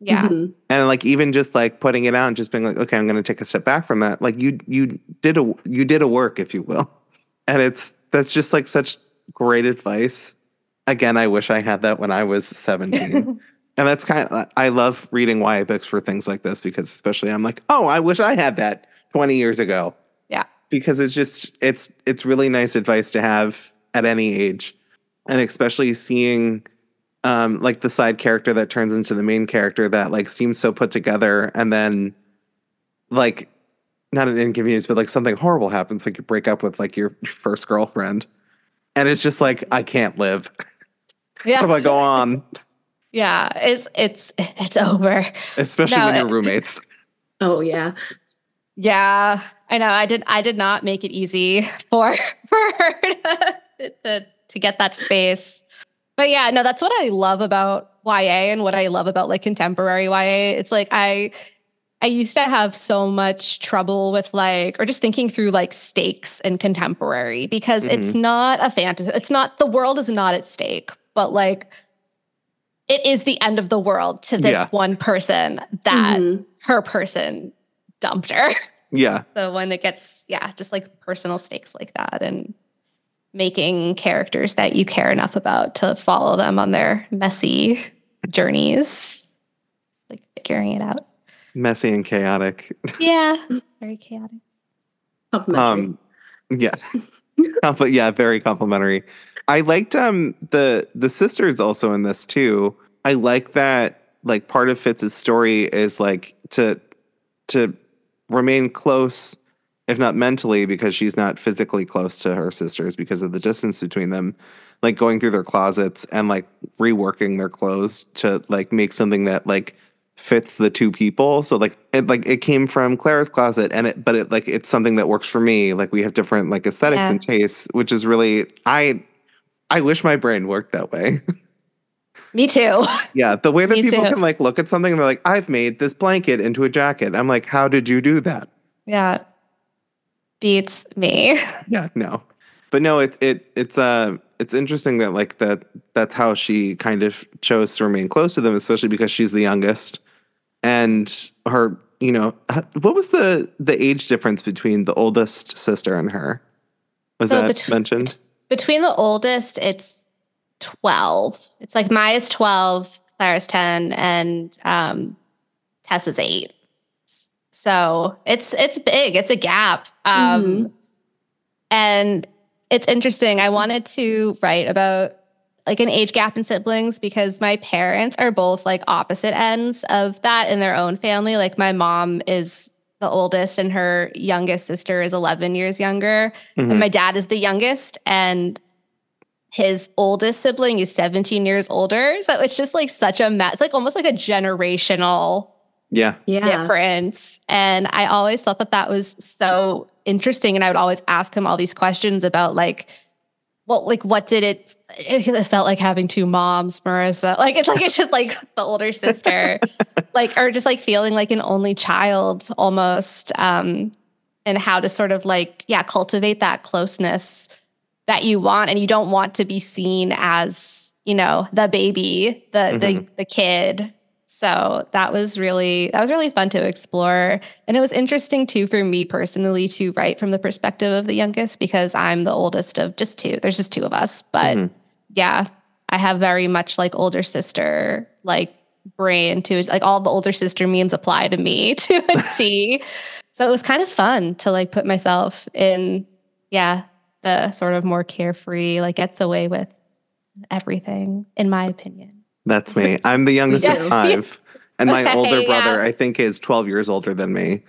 Yeah, Mhm. And like even just like putting it out and just being like, okay, I'm gonna take a step back from that. Like you you did a you did a work, if you will. And it's that's just like such great advice. Again, I wish I had that when I was 17. And that's kind of, I love reading YA books for things like this because, especially, I'm like, oh, I wish I had that 20 years ago. Yeah. Because it's just, it's, it's really nice advice to have at any age. And especially seeing, um, like the side character that turns into the main character that like seems so put together and then like, not an inconvenience, but like something horrible happens. Like you break up with like your first girlfriend and it's just like, I can't live. yeah, How do I go on? yeah. It's it's it's over. Especially No, when you're it- roommates. Oh yeah. Yeah, I know. I did. I did not make it easy for for her to, to, to get that space. But yeah, no, that's what I love about YA and what I love about like contemporary YA. It's like I I used to have so much trouble with like or just thinking through like stakes in contemporary because it's not a fantasy. It's not the world is not at stake, but like it is the end of the world to this Yeah. one person that Mhm. her person dumped her. Yeah. So when it gets, yeah, just like personal stakes like that and making characters that you care enough about to follow them on their messy journeys, like figuring it out. Messy and chaotic. Yeah, very chaotic. Complimentary. Um yeah. Compli- yeah, very complimentary. I liked um the the sisters also in this too. I like that like part of Fitz's story is like to to remain close if not mentally because she's not physically close to her sisters because of the distance between them like going through their closets and like reworking their clothes to like make something that like fits the two people so like it like it came from clara's closet and it but it like it's something that works for me like we have different like aesthetics Yeah. and tastes which is really i i wish my brain worked that way Me too. yeah the way that Me people too. can like look at something and they're like i've made this blanket into a jacket i'm like how did you do that Yeah. Beats me. yeah no but no it it it's uh it's interesting that like that that's how she kind of chose to remain close to them especially because she's the youngest and her you know what was the the age difference between the oldest sister and her was So that bet- mentioned Between the oldest, it's 12. It's like Maya's 12, Clara's 10, and um, Tessa's 8. So it's it's big. It's a gap. Um, Mhm. And it's interesting. I wanted to write about like an age gap in siblings because my parents are both like opposite ends of that in their own family. Like my mom is the oldest and her youngest sister is 11 years younger. Mhm. And my dad is the youngest and his oldest sibling is 17 years older. So it's just like such a ma- it's like almost like a generational yeah yeah. difference. And I always thought that that was so interesting. And I would always ask him all these questions about like well, like what did it it, it felt like having two moms, Marisa. Like it's like it's just like the older sister. like or just like feeling like an only child almost. Um and how to sort of like, yeah, cultivate that closeness that you want. And you don't want to be seen as, you know, the baby, the mm-hmm. the the kid so that was really that was really fun to explore. And it was interesting too for me personally to write from the perspective of the youngest because I'm the oldest of just two. There's just two of us. But mm-hmm. yeah, I have very much like older sister like brain to like all the older sister memes apply to me to a T. so it was kind of fun to like put myself in, yeah, the sort of more carefree, like gets away with everything, in my opinion. That's me. I'm the youngest of five. And my okay, older brother, yeah. I think, is 12 years older than me.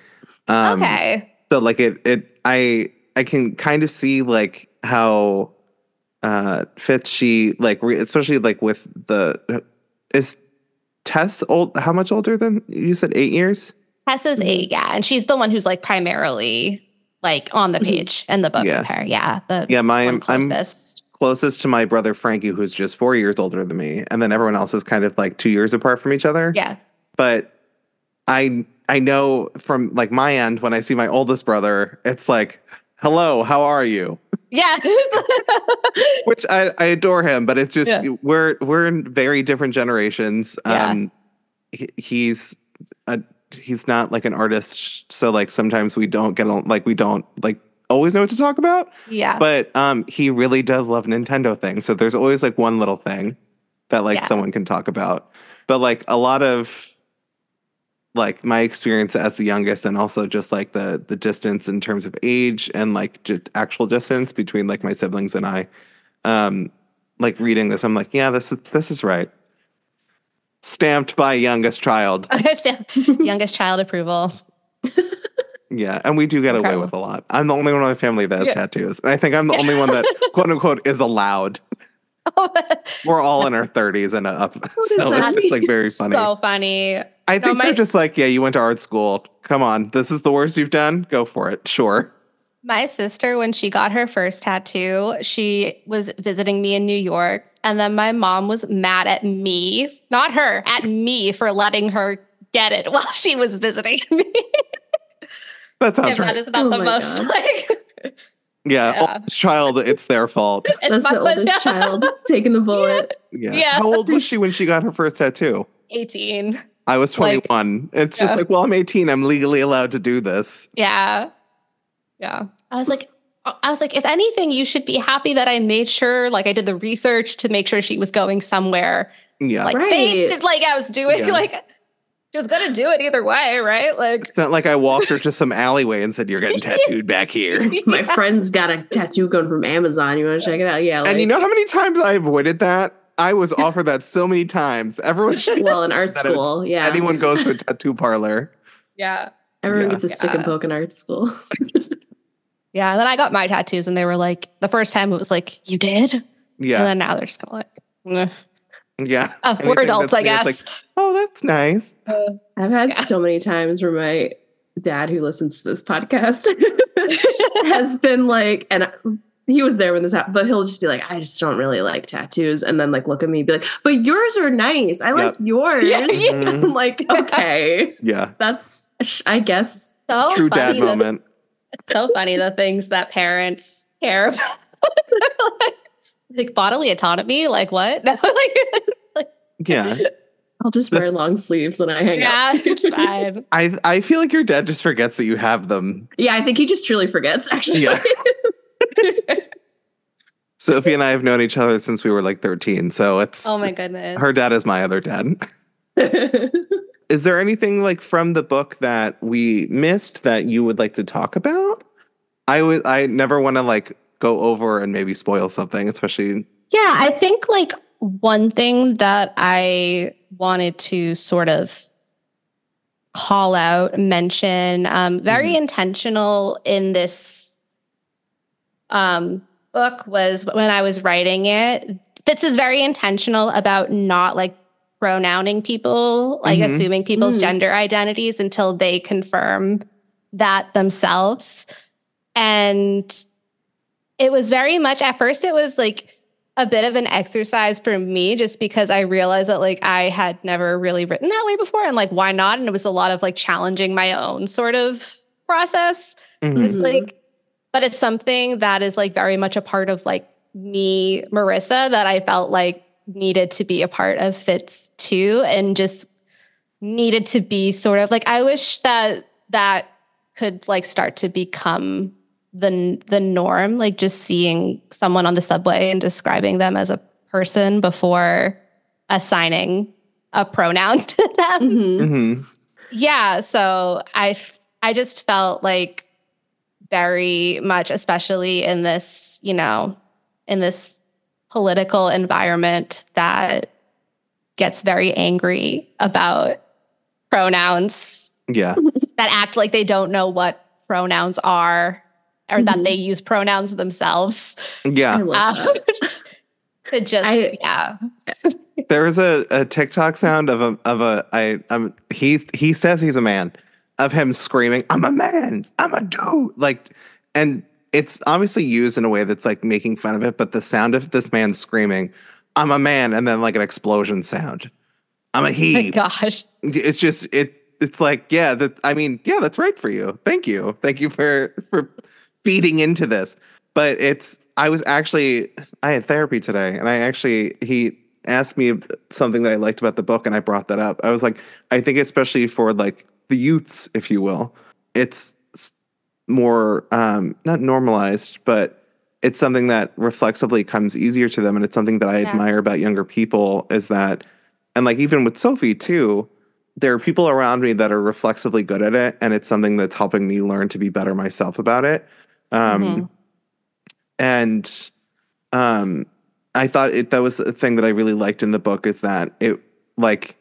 Um, okay. So like it it I I can kind of see like how uh Fitz she like re- especially like with the is Tess old how much older than you said 8 years? Tess is 8, yeah, and she's the one who's like primarily like on the mm-hmm. page in the book yeah. with her. Yeah, the Yeah, my I'm closest to my brother Frankie, who's just four years older than me, and then everyone else is kind of like two years apart from each other. Yeah. But I I know from like my end when I see my oldest brother, it's like, "Hello, how are you?" Yeah. Which I, I adore him, but it's just yeah. we're we're in very different generations. Yeah. Um he, he's a he's not like an artist, so like sometimes we don't get like we don't like always know what to talk about. Yeah. But um, he really does love Nintendo things. So there's always like one little thing that like yeah. someone can talk about. But like a lot of like my experience as the youngest and also just like the the distance in terms of age and like just actual distance between like my siblings and I um like reading this I'm like yeah this is this is right stamped by youngest child youngest child approval Yeah, and we do get Incredible. away with a lot. I'm the only one in my family that has yeah. tattoos, and I think I'm the only one that quote unquote is allowed. Oh, We're all in our 30s and up, so it's just like very funny. So funny. I think no, my, they're just like, yeah, you went to art school. Come on, this is the worst you've done. Go for it. Sure. My sister, when she got her first tattoo, she was visiting me in New York. And then my mom was mad at me, not her, at me for letting her get it while she was visiting me. That sounds right. That is not oh the most God. like. Yeah, yeah. oldest child, it's their fault. It's That's the oldest child taking the bullet. Yeah. yeah. How old was she when she got her first tattoo? 18. I was 21. Like, it's yeah. just like, well, I'm 18. I'm legally allowed to do this. Yeah. Yeah. I was like, I was like, if anything, you should be happy that I made sure, like, I did the research to make sure she was going somewhere, yeah, like right. safe. Like, I was doing, yeah. like, she was gonna do it either way, right? Like it's not like I walked her to some alleyway and said, "You're getting tattooed back here." My friend's got a tattoo going from Amazon. You want to check it out? Yeah. Like, and you know how many times I avoided that? I was offered that so many times. Everyone, well, in art school, yeah. Anyone goes to a tattoo parlor. Yeah. Everyone yeah. gets a stick yeah. and poke in art school. yeah. And then I got my tattoos, and they were like, the first time it was like, "You did." Yeah. And then now they're just kind of like. Yeah. Oh, we're adults, I guess. Like, oh, that's nice. Uh, I've had yeah. so many times where my dad, who listens to this podcast, has been like, and he was there when this happened, but he'll just be like, I just don't really like tattoos. And then like look at me and be like, but yours are nice. I like yours. Yeah, yeah. Mm-hmm. I'm like, okay. Yeah. That's, I guess, so true dad moment. It's so funny the things that parents care about. like, like bodily autonomy like what like, like yeah I'll just wear long sleeves when I hang yeah, out. Yeah, it's fine. I I feel like your dad just forgets that you have them. Yeah, I think he just truly forgets. Actually, yeah. Sophie and I have known each other since we were like thirteen, so it's oh my goodness. Her dad is my other dad. is there anything like from the book that we missed that you would like to talk about? I would. I never want to like go over and maybe spoil something, especially. Yeah, I think like one thing that I wanted to sort of call out, mention, um, very mm-hmm. intentional in this um, book was when I was writing it. Fitz is very intentional about not like pronouncing people, like mm-hmm. assuming people's mm-hmm. gender identities until they confirm that themselves. And it was very much at first it was like a bit of an exercise for me just because I realized that like I had never really written that way before and like why not and it was a lot of like challenging my own sort of process. Mhm. It's like but it's something that is like very much a part of like me Marisa that I felt like needed to be a part of Fitz too and just needed to be sort of like I wish that that could like start to become the the norm like just seeing someone on the subway and describing them as a person before assigning a pronoun to them Mhm. Mhm. yeah so i f- i just felt like very much especially in this you know in this political environment that gets very angry about pronouns Yeah. that act like they don't know what pronouns are or that Mhm. they use pronouns themselves Yeah. love um, to just I- yeah There was a, a TikTok sound of a of a I um he he says he's a man of him screaming, I'm a man, I'm a dude. Like and it's obviously used in a way that's like making fun of it, but the sound of this man screaming, I'm a man, and then like an explosion sound. I'm a my he. gosh it's just it it's like yeah that i mean yeah that's right for you thank you thank you for for feeding into this but it's i was actually i had therapy today and i actually he asked me something that i liked about the book and i brought that up i was like i think especially for like the youths if you will it's more um not normalized but it's something that reflexively comes easier to them and it's something that i Yeah. admire about younger people is that and like even with sophie too there are people around me that are reflexively good at it and it's something that's helping me learn to be better myself about it um Mhm. and um i thought it that was a thing that i really liked in the book is that it like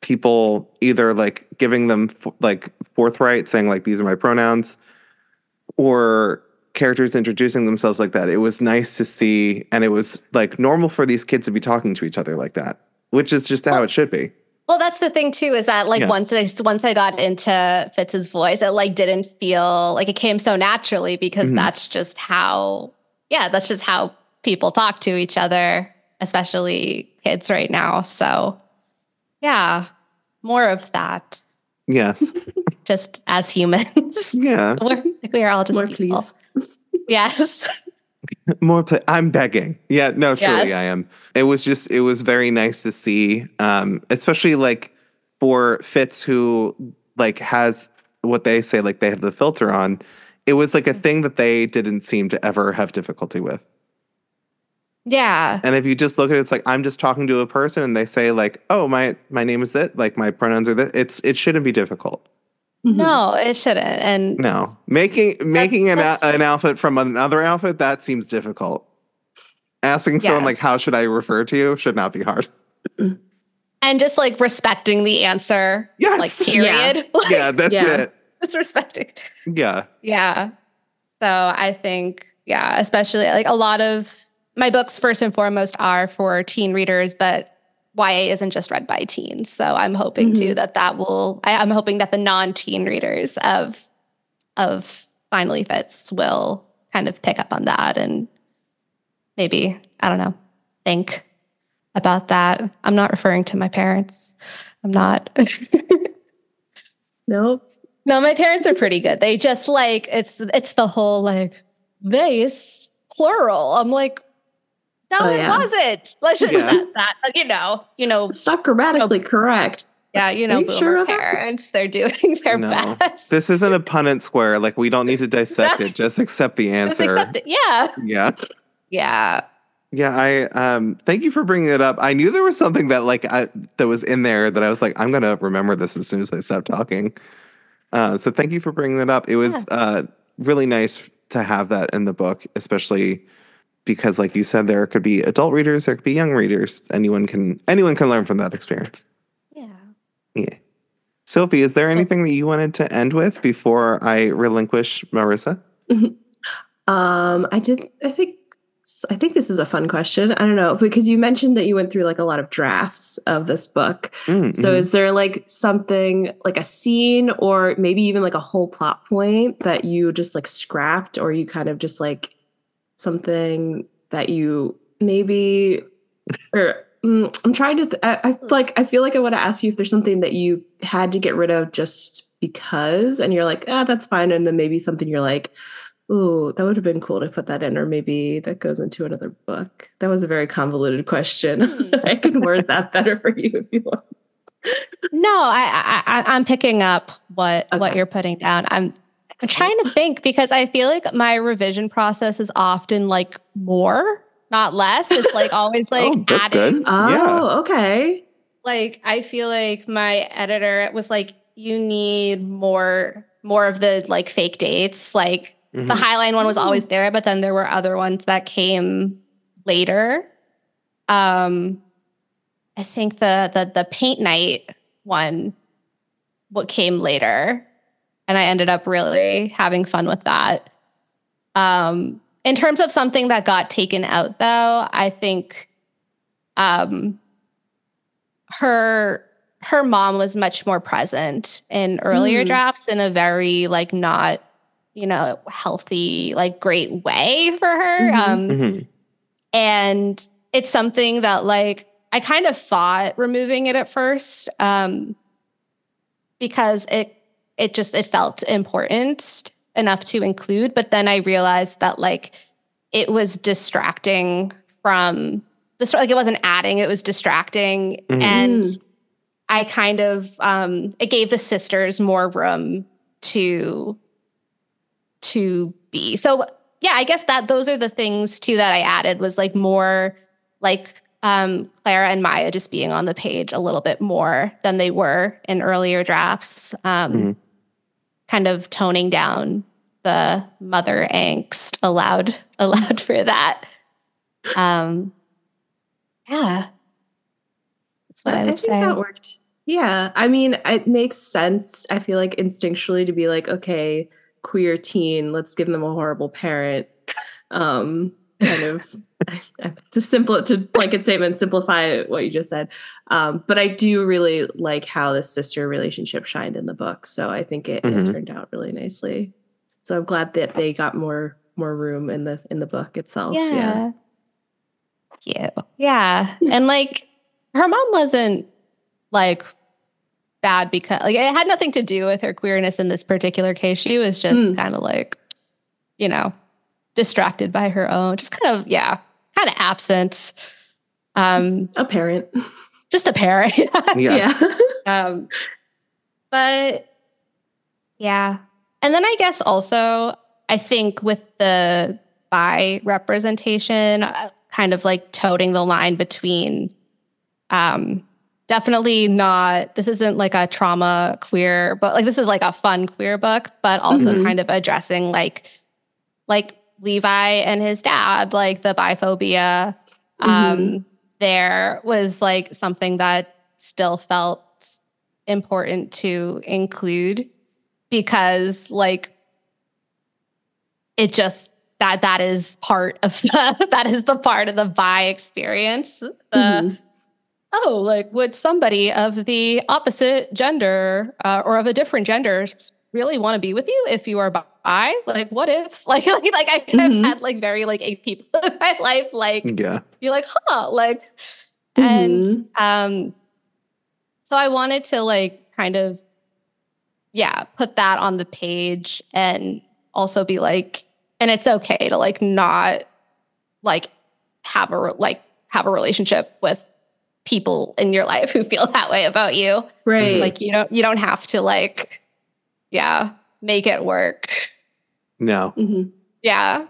people either like giving them f- like forthright saying like these are my pronouns or characters introducing themselves like that it was nice to see and it was like normal for these kids to be talking to each other like that which is just how it should be Well, that's the thing too, is that like Yeah. once I once I got into Fitz's voice, it like didn't feel like it came so naturally because Mhm. that's just how yeah, that's just how people talk to each other, especially kids right now. So yeah, more of that. yes Just as humans. yeah we're, we are all just More people. please. Yes. More play. I'm begging. Yeah, no, truly Yes. I am. It was just it was very nice to see, um, especially like for Fitz who like has what they say like they have the filter on. It was like a thing that they didn't seem to ever have difficulty with. Yeah. And if you just look at it, it's like I'm just talking to a person and they say like, "Oh, my my name is it. like my pronouns are that. It's it shouldn't be difficult. Mhm. No, it shouldn't. And No, making making an that's- an outfit from another outfit that seems difficult. Asking someone like, "How should I refer to you?" should not be hard. and just like respecting the answer. Yes. Like period. Like, Yeah, that's Yeah. it. it's respecting. Yeah, Yeah. So I think, yeah, especially like a lot of my books, first and foremost, are for teen readers, but YA isn't just read by teens. So I'm hoping too mm-hmm. that that will, I, I'm hoping that the non teen readers of, of Finally Fitz will kind of pick up on that and maybe, I don't know, think about that. I'm not referring to my parents. I'm not. Nope. No, my parents are pretty good. They just like it's it's the whole like this plural. I'm like, no, Oh, it yeah. wasn't. Like Yeah. that, that you know, you know, It's not grammatically correct. yeah, you know, Are you boomer sure of that? parents. They're doing their No. best. this isn't a Punnett square. Like we don't need to dissect it. Just accept the Just answer. accept it. Yeah, Yeah, yeah. yeah. I um. Thank you for bringing it up. I knew there was something that like I, that was in there that I was like, I'm gonna remember this as soon as I stop talking. Uh, so thank you for bringing that up. It was uh really nice to have that in the book, especially because, like you said, there could be adult readers, there could be young readers. Anyone can anyone can learn from that experience. Yeah. Yeah. Sophie, is there anything that you wanted to end with before I relinquish Marisa? Um, I did. I think. I think this is a fun question. I don't know because you mentioned that you went through like a lot of drafts of this book. Mm, So mhm. is there like something like a scene or maybe even like a whole plot point that you just like scrapped or you kind of just like something that you maybe or mm, I'm trying to th- I, I like I feel like I want to ask you if there's something that you had to get rid of just because and you're like ah that's fine and then maybe something you're like ooh that would have been cool to put that in or maybe that goes into another book that was a very convoluted question. I can word that better for you if you want No, I, I I- I'm picking up what what you're putting down. I'm I'm trying to think because I feel like my revision process is often like more, not less. It's like always like Oh, that's adding. good. oh Yeah. okay Like I feel like my editor was like, you need more more of the like fake dates. Like the Mhm. Highline one was Mm. always there, but then there were other ones that came later. Um, I think the the the paint night one what came later, and I ended up really having fun with that. Um, in terms of something that got taken out, though, I think um, her her mom was much more present in earlier Mm. drafts in a very like not you know healthy like great way for her Mhm. um Mhm. and it's something that like i kind of fought removing it at first um because it it just it felt important enough to include but then i realized that like it was distracting from the story like it wasn't adding it was distracting Mhm. and Mm. i kind of um it gave the sisters more room to to be so yeah i guess that those are the things too that i added was like more like um clara and maya just being on the page a little bit more than they were in earlier drafts um Mhm. Kind of toning down the mother angst allowed allowed for that um yeah that's what i, would think say that worked. Yeah, I mean, it makes sense. I feel like instinctually to be like, okay, queer teen, let's give them a horrible parent. Um, kind of to simple to blanket statement, simplify what you just said. Um, but I do really like how the sister relationship shined in the book. So I think it, Mhm. it turned out really nicely. So I'm glad that they got more more room in the in the book itself. Yeah. Yeah. Cute. Yeah. And like her mom wasn't like bad because like it had nothing to do with her queerness in this particular case. She was just Mm. kind of like, you know, distracted by her own, just kind of, yeah, kind of absent. Um, A parent. just a parent. Yeah. yeah. Um, but yeah. And then I guess also, I think with the bi representation, uh, kind of like toting the line between um, definitely not, this isn't like a trauma queer, but like this is like a fun queer book, but also Mhm. kind of addressing like, like Levi and his dad, like the biphobia. Um, there was like something that still felt important to include because like it just that that is part of the that is the part of the bi experience the Mhm. oh like would somebody of the opposite gender uh, or of a different gender really want to be with you if you are bi like what if like like, like i have had like very like eight people in my life like Yeah. be like, huh, like, and um, so I wanted to like kind of, yeah, put that on the page and also be like, and it's okay to like not like have a like have a relationship with people in your life who feel that way about you. Right. Like you don't you don't have to like, yeah, make it work. No. Mhm. Yeah,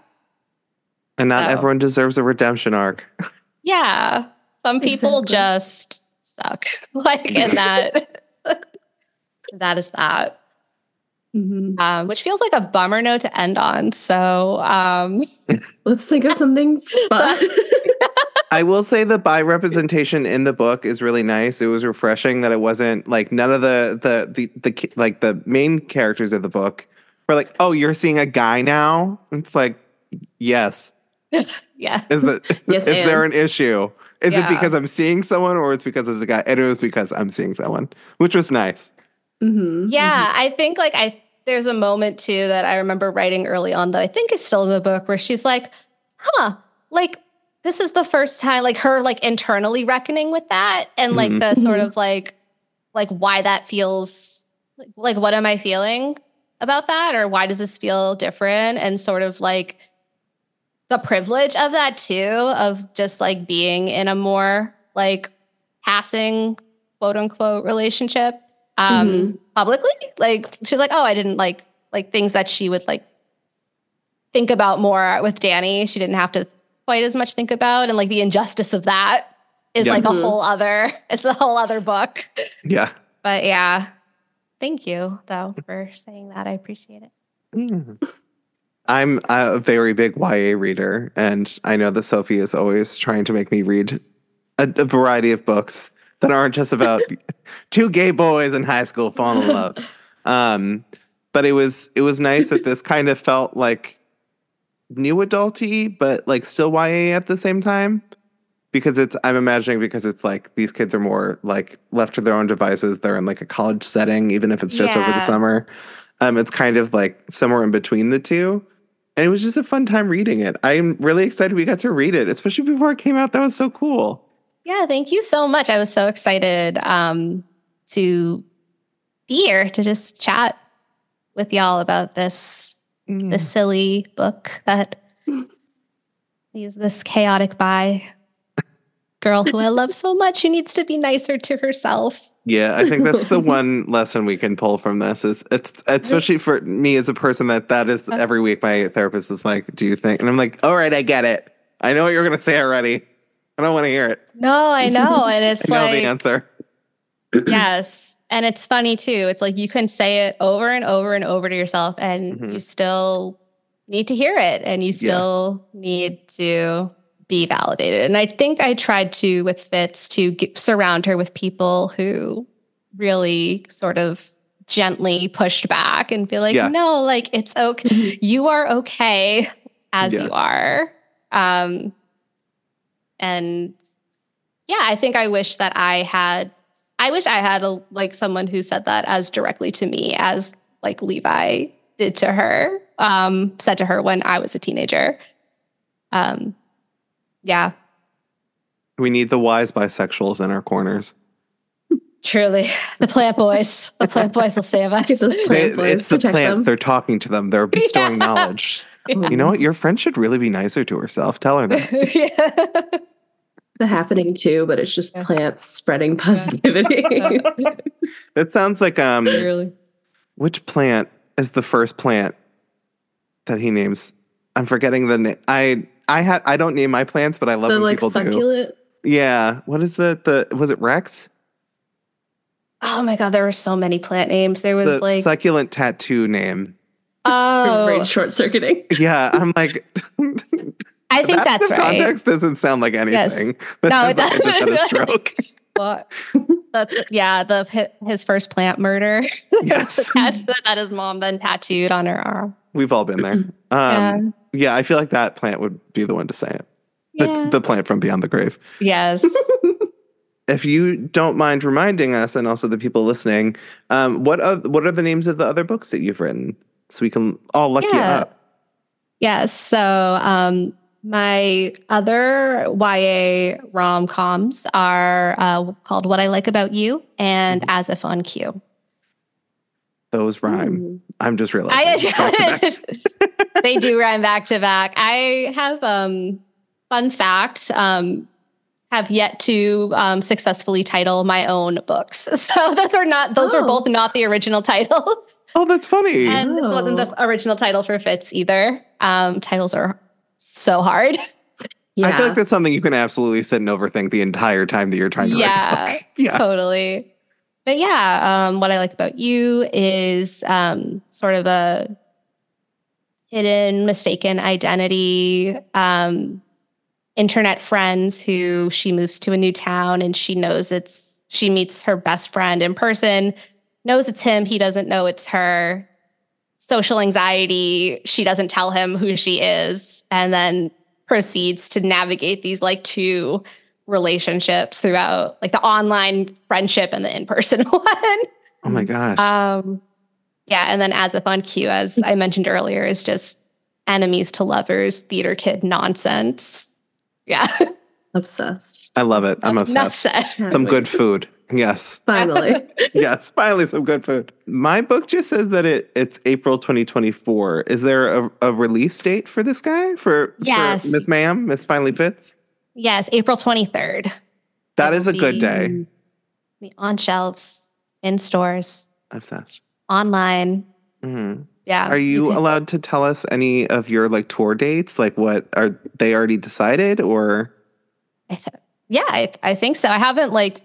And not So- everyone deserves a redemption arc. Yeah. Some people Exactly. just suck. like in that that is that. Mhm. Um, which feels like a bummer note to end on. So um Let's think of something fun. I will say the bi representation in the book is really nice. It was refreshing that it wasn't like none of the the the, the like the main characters of the book were like, "Oh, you're seeing a guy now." It's like, yes. yeah. Is that Yes, is there an issue? Is Yeah. it because I'm seeing someone or it's because it's a guy? And it was because I'm seeing someone, which was nice. Mhm. Yeah. I think like I there's a moment too that I remember writing early on that I think is still in the book where she's like, huh, like this is the first time, like her like internally reckoning with that and like Mhm. the sort Mhm. of like like why that feels like, like what am I feeling about that or why does this feel different and sort of like the privilege of that too of just like being in a more like passing quote unquote relationship um Mhm. publicly like she was like oh i didn't like like things that she would like think about more with Dani she didn't have to quite as much think about and like the injustice of that is Yeah. like a Mhm. whole other it's a whole other book Yeah. but yeah thank you though for saying that i appreciate it Mm. I'm a very big YA reader, and I know that Sophie is always trying to make me read a, a variety of books that aren't just about two gay boys in high school falling in love. Um, but it was it was nice that this kind of felt like new adulty, but like still YA at the same time. Because it's I'm imagining because it's like these kids are more like left to their own devices. They're in like a college setting, even if it's just over the summer. Um, it's kind of like somewhere in between the two. And it was just a fun time reading it. I'm really excited we got to read it, especially before it came out. That was so cool. Yeah, thank you so much. I was so excited um, to be here to just chat with y'all about this Mm. this silly book that is this chaotic bi girl who I love so much who needs to be nicer to herself. Yeah, I think that's the one lesson we can pull from this is it's especially for me as a person that that is every week my therapist is like, "Do you think?" And I'm like, "All right, I get it. I know what you're going to say already. I don't want to hear it. No, I know, and it's I know like the answer." yes, and it's funny too. It's like you can say it over and over and over to yourself, and Mhm. you still need to hear it, and you still need to be validated. And I think I tried to with Fitz to get, surround her with people who really sort of gently pushed back and be like, Yeah. no, like it's okay. You are okay as Yeah. you are. Um, and yeah, I think I wish that I had, I wish I had a, like someone who said that as directly to me as like Levi did to her, um, said to her when I was a teenager. Um, yeah, We need the wise bisexuals in our corners. truly. The plant boys, the plant boys will save us. Get those They, boys. it's the plant. them. They're talking to them. They're bestowing Yeah. knowledge. You know what? Your friend should really be nicer to herself. Tell her that. yeah. The happening too, but it's just Yeah. plants spreading positivity. It sounds like um Really. which plant is the first plant that he names? I'm forgetting the name. I I had I don't name my plants, but I love the when like people do. succulent. Yeah. What is the the was it Rex? Oh my god, there were so many plant names. There was The like succulent tattoo name. oh, brain short circuiting. Yeah, I'm like I think that that's in right. Context doesn't sound like anything. That No, sounds it like I just had a stroke. What? That's, yeah, the his first plant murder. Yes. That's that his mom then tattooed on her arm. We've all been there. Um, Yeah. yeah. I feel like that plant would be the one to say it. The, Yeah. the plant from beyond the grave. Yes. If you don't mind reminding us, and also the people listening, um, what are, what are the names of the other books that you've written, so we can all look you up? Yes. So um, my other YA rom coms are uh, called What I Like About You and Mm-hmm. As If on Cue. Those rhyme. Mm. I'm just realizing. I, they do rhyme back to back. I have um fun fact um have yet to um, successfully title my own books. So those are not those are Oh. both not the original titles. Oh, that's funny. And this wasn't the original title for Fitz either. Um titles are so hard. Yeah. I feel like that's something you can absolutely sit and overthink the entire time that you're trying to write a yeah, book. Yeah. totally. But yeah, um, what I like about you is um, sort of a hidden, mistaken identity. Um, internet friends who she moves to a new town and she knows it's she meets her best friend in person, knows it's him, he doesn't know it's her. Social anxiety, she doesn't tell him who she is, and then proceeds to navigate these like two relationships throughout like the online friendship and the in-person one. Oh my gosh. Um, yeah, and then as if on cue, as I mentioned earlier, is just enemies to lovers, theater kid nonsense. Yeah. Obsessed. I love it. I'm Enough obsessed. said. Some good food. Yes. Finally. yes, finally some good food. My book just says that it it's April 2024. Is there a, a release date for this guy? For, Yes. Miss Ma'am, Miss Finally Fitz? Yes, April 23rd. That It is a good day. Be on shelves, in stores, Obsessed. online. hmm Yeah. Are you can- allowed to tell us any of your like tour dates? Like what are they already decided or Yeah, I, I think so. I haven't like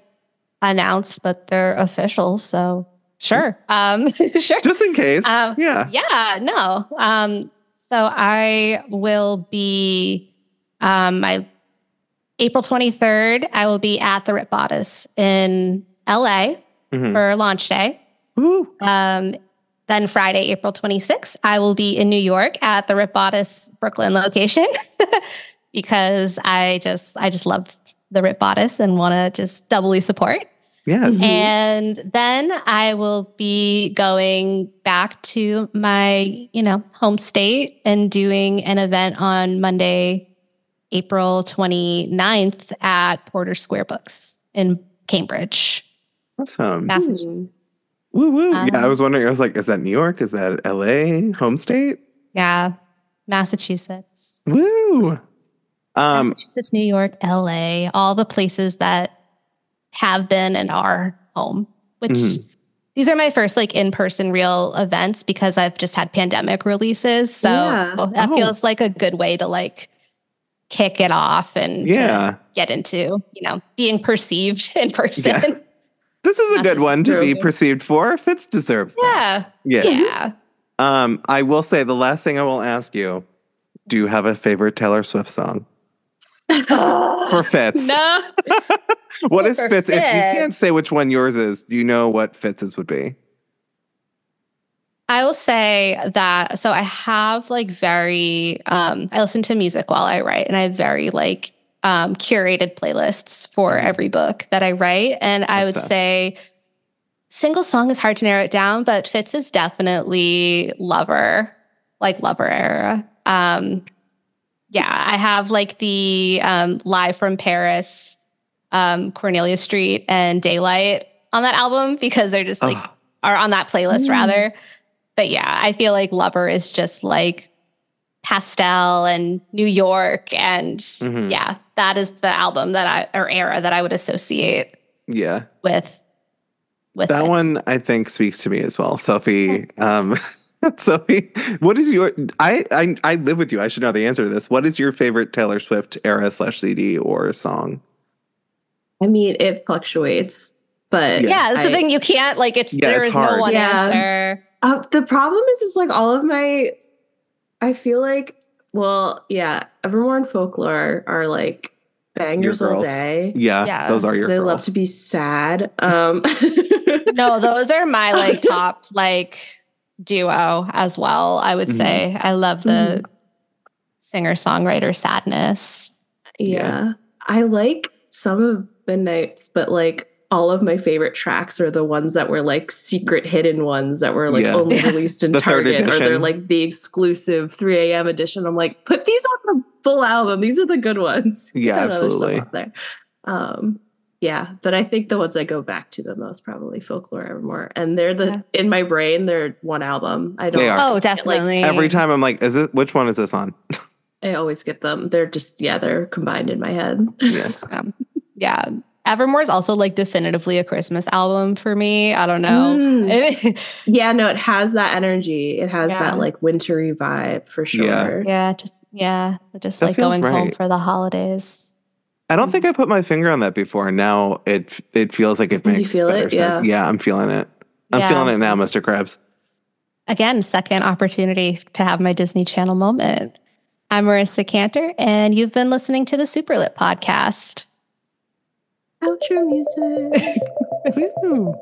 announced, but they're official. So sure. Um, sure. just in case? Um, yeah. Yeah, no. Um, so I will be um my April 23rd, I will be at the Ripped Bodice in LA Mhm. for launch day. Um, then Friday, April 26th, I will be in New York at the Ripped Bodice Brooklyn location because I just I just love the Ripped Bodice and want to just doubly support. Yes. Mhm. And then I will be going back to my, you know, home state and doing an event on Monday, April 29th at Porter Square Books in Cambridge, Awesome. Massachusetts. Woo woo. yeah, I Um, was wondering. I was like, is that New York? Is that LA? Home state? Yeah, Massachusetts. Woo. Um, Massachusetts, New York, LA, all the places that have been and are home, which Mhm. these are my first like in-person real events because I've just had pandemic releases. So Yeah. that Oh. feels like a good way to like kick it off and yeah. get into, you know, being perceived in person. Yeah. This is a good one to be true. perceived for. Fitz deserves that. Yeah. Yeah. Yeah. Um, I will say the last thing I will ask you: Do you have a favorite Taylor Swift song for Fitz? no. What is For Fitz? If you can't say which one yours is, do you know what Fitz's would be? I will say that so I have like very um I listen to music while I write and I have very like um curated playlists for Mhm. every book that I write and I would say single song is hard to narrow it down but Fitz is definitely lover like lover era. Um yeah, I have like the um live from Paris um Cornelia Street and Daylight on that album because they're just like Oh, are on that playlist Mm. rather. But yeah, I feel like Lover is just like pastel and New York and Mhm. yeah, that is the album that I or era that I would associate yeah. with with That it. one I think speaks to me as well. Sophie, um, Sophie, what is your I, I I live with you. I should know the answer to this. What is your favorite Taylor Swift era slash CD or song? I mean, it fluctuates, but Yeah, that's the thing. You can't like it's Yeah, there it's is hard. no one Yeah. answer. Uh, the problem is, is like all of my. I feel like, well, yeah, Evermore and Folklore are like bangers all girls. day. Yeah, Yeah. those are your I love to be sad. Um, No, those are my like top like duo as well. I would Mhm. say I love the singer songwriter sadness. yeah. I like some of the Midnights, but like all of my favorite tracks are the ones that were like secret hidden ones that were like Yeah. only released in The Target or they're like the exclusive 3 a.m. edition. I'm like, put these on the full album. These are the good ones. Yeah, Put stuff absolutely. there. Um, yeah, but I think the ones I go back to the most probably Folklore Evermore, and they're the Yeah. in my brain. They're one album. I don't. They are. Oh, definitely. Every time I'm like, is it which one is this on? I always get them. They're just yeah, they're combined in my head. Yeah. Yeah. Evermore is also like definitively a Christmas album for me. I don't know. Mm. Yeah, no, it has that energy. It has Yeah. that like wintry vibe for sure. Yeah. yeah, just yeah, just That like feels going home for the holidays. I don't think mm-hmm. I put my finger on that before. and Now it it feels like it You makes feel better it? sense. Yeah, I'm feeling it. I'm Yeah. feeling it now, Mr. Krabs. Again, second opportunity to have my Disney Channel moment. I'm Marisa Kanter, and you've been listening to the Superlit podcast. Outro music. Woo.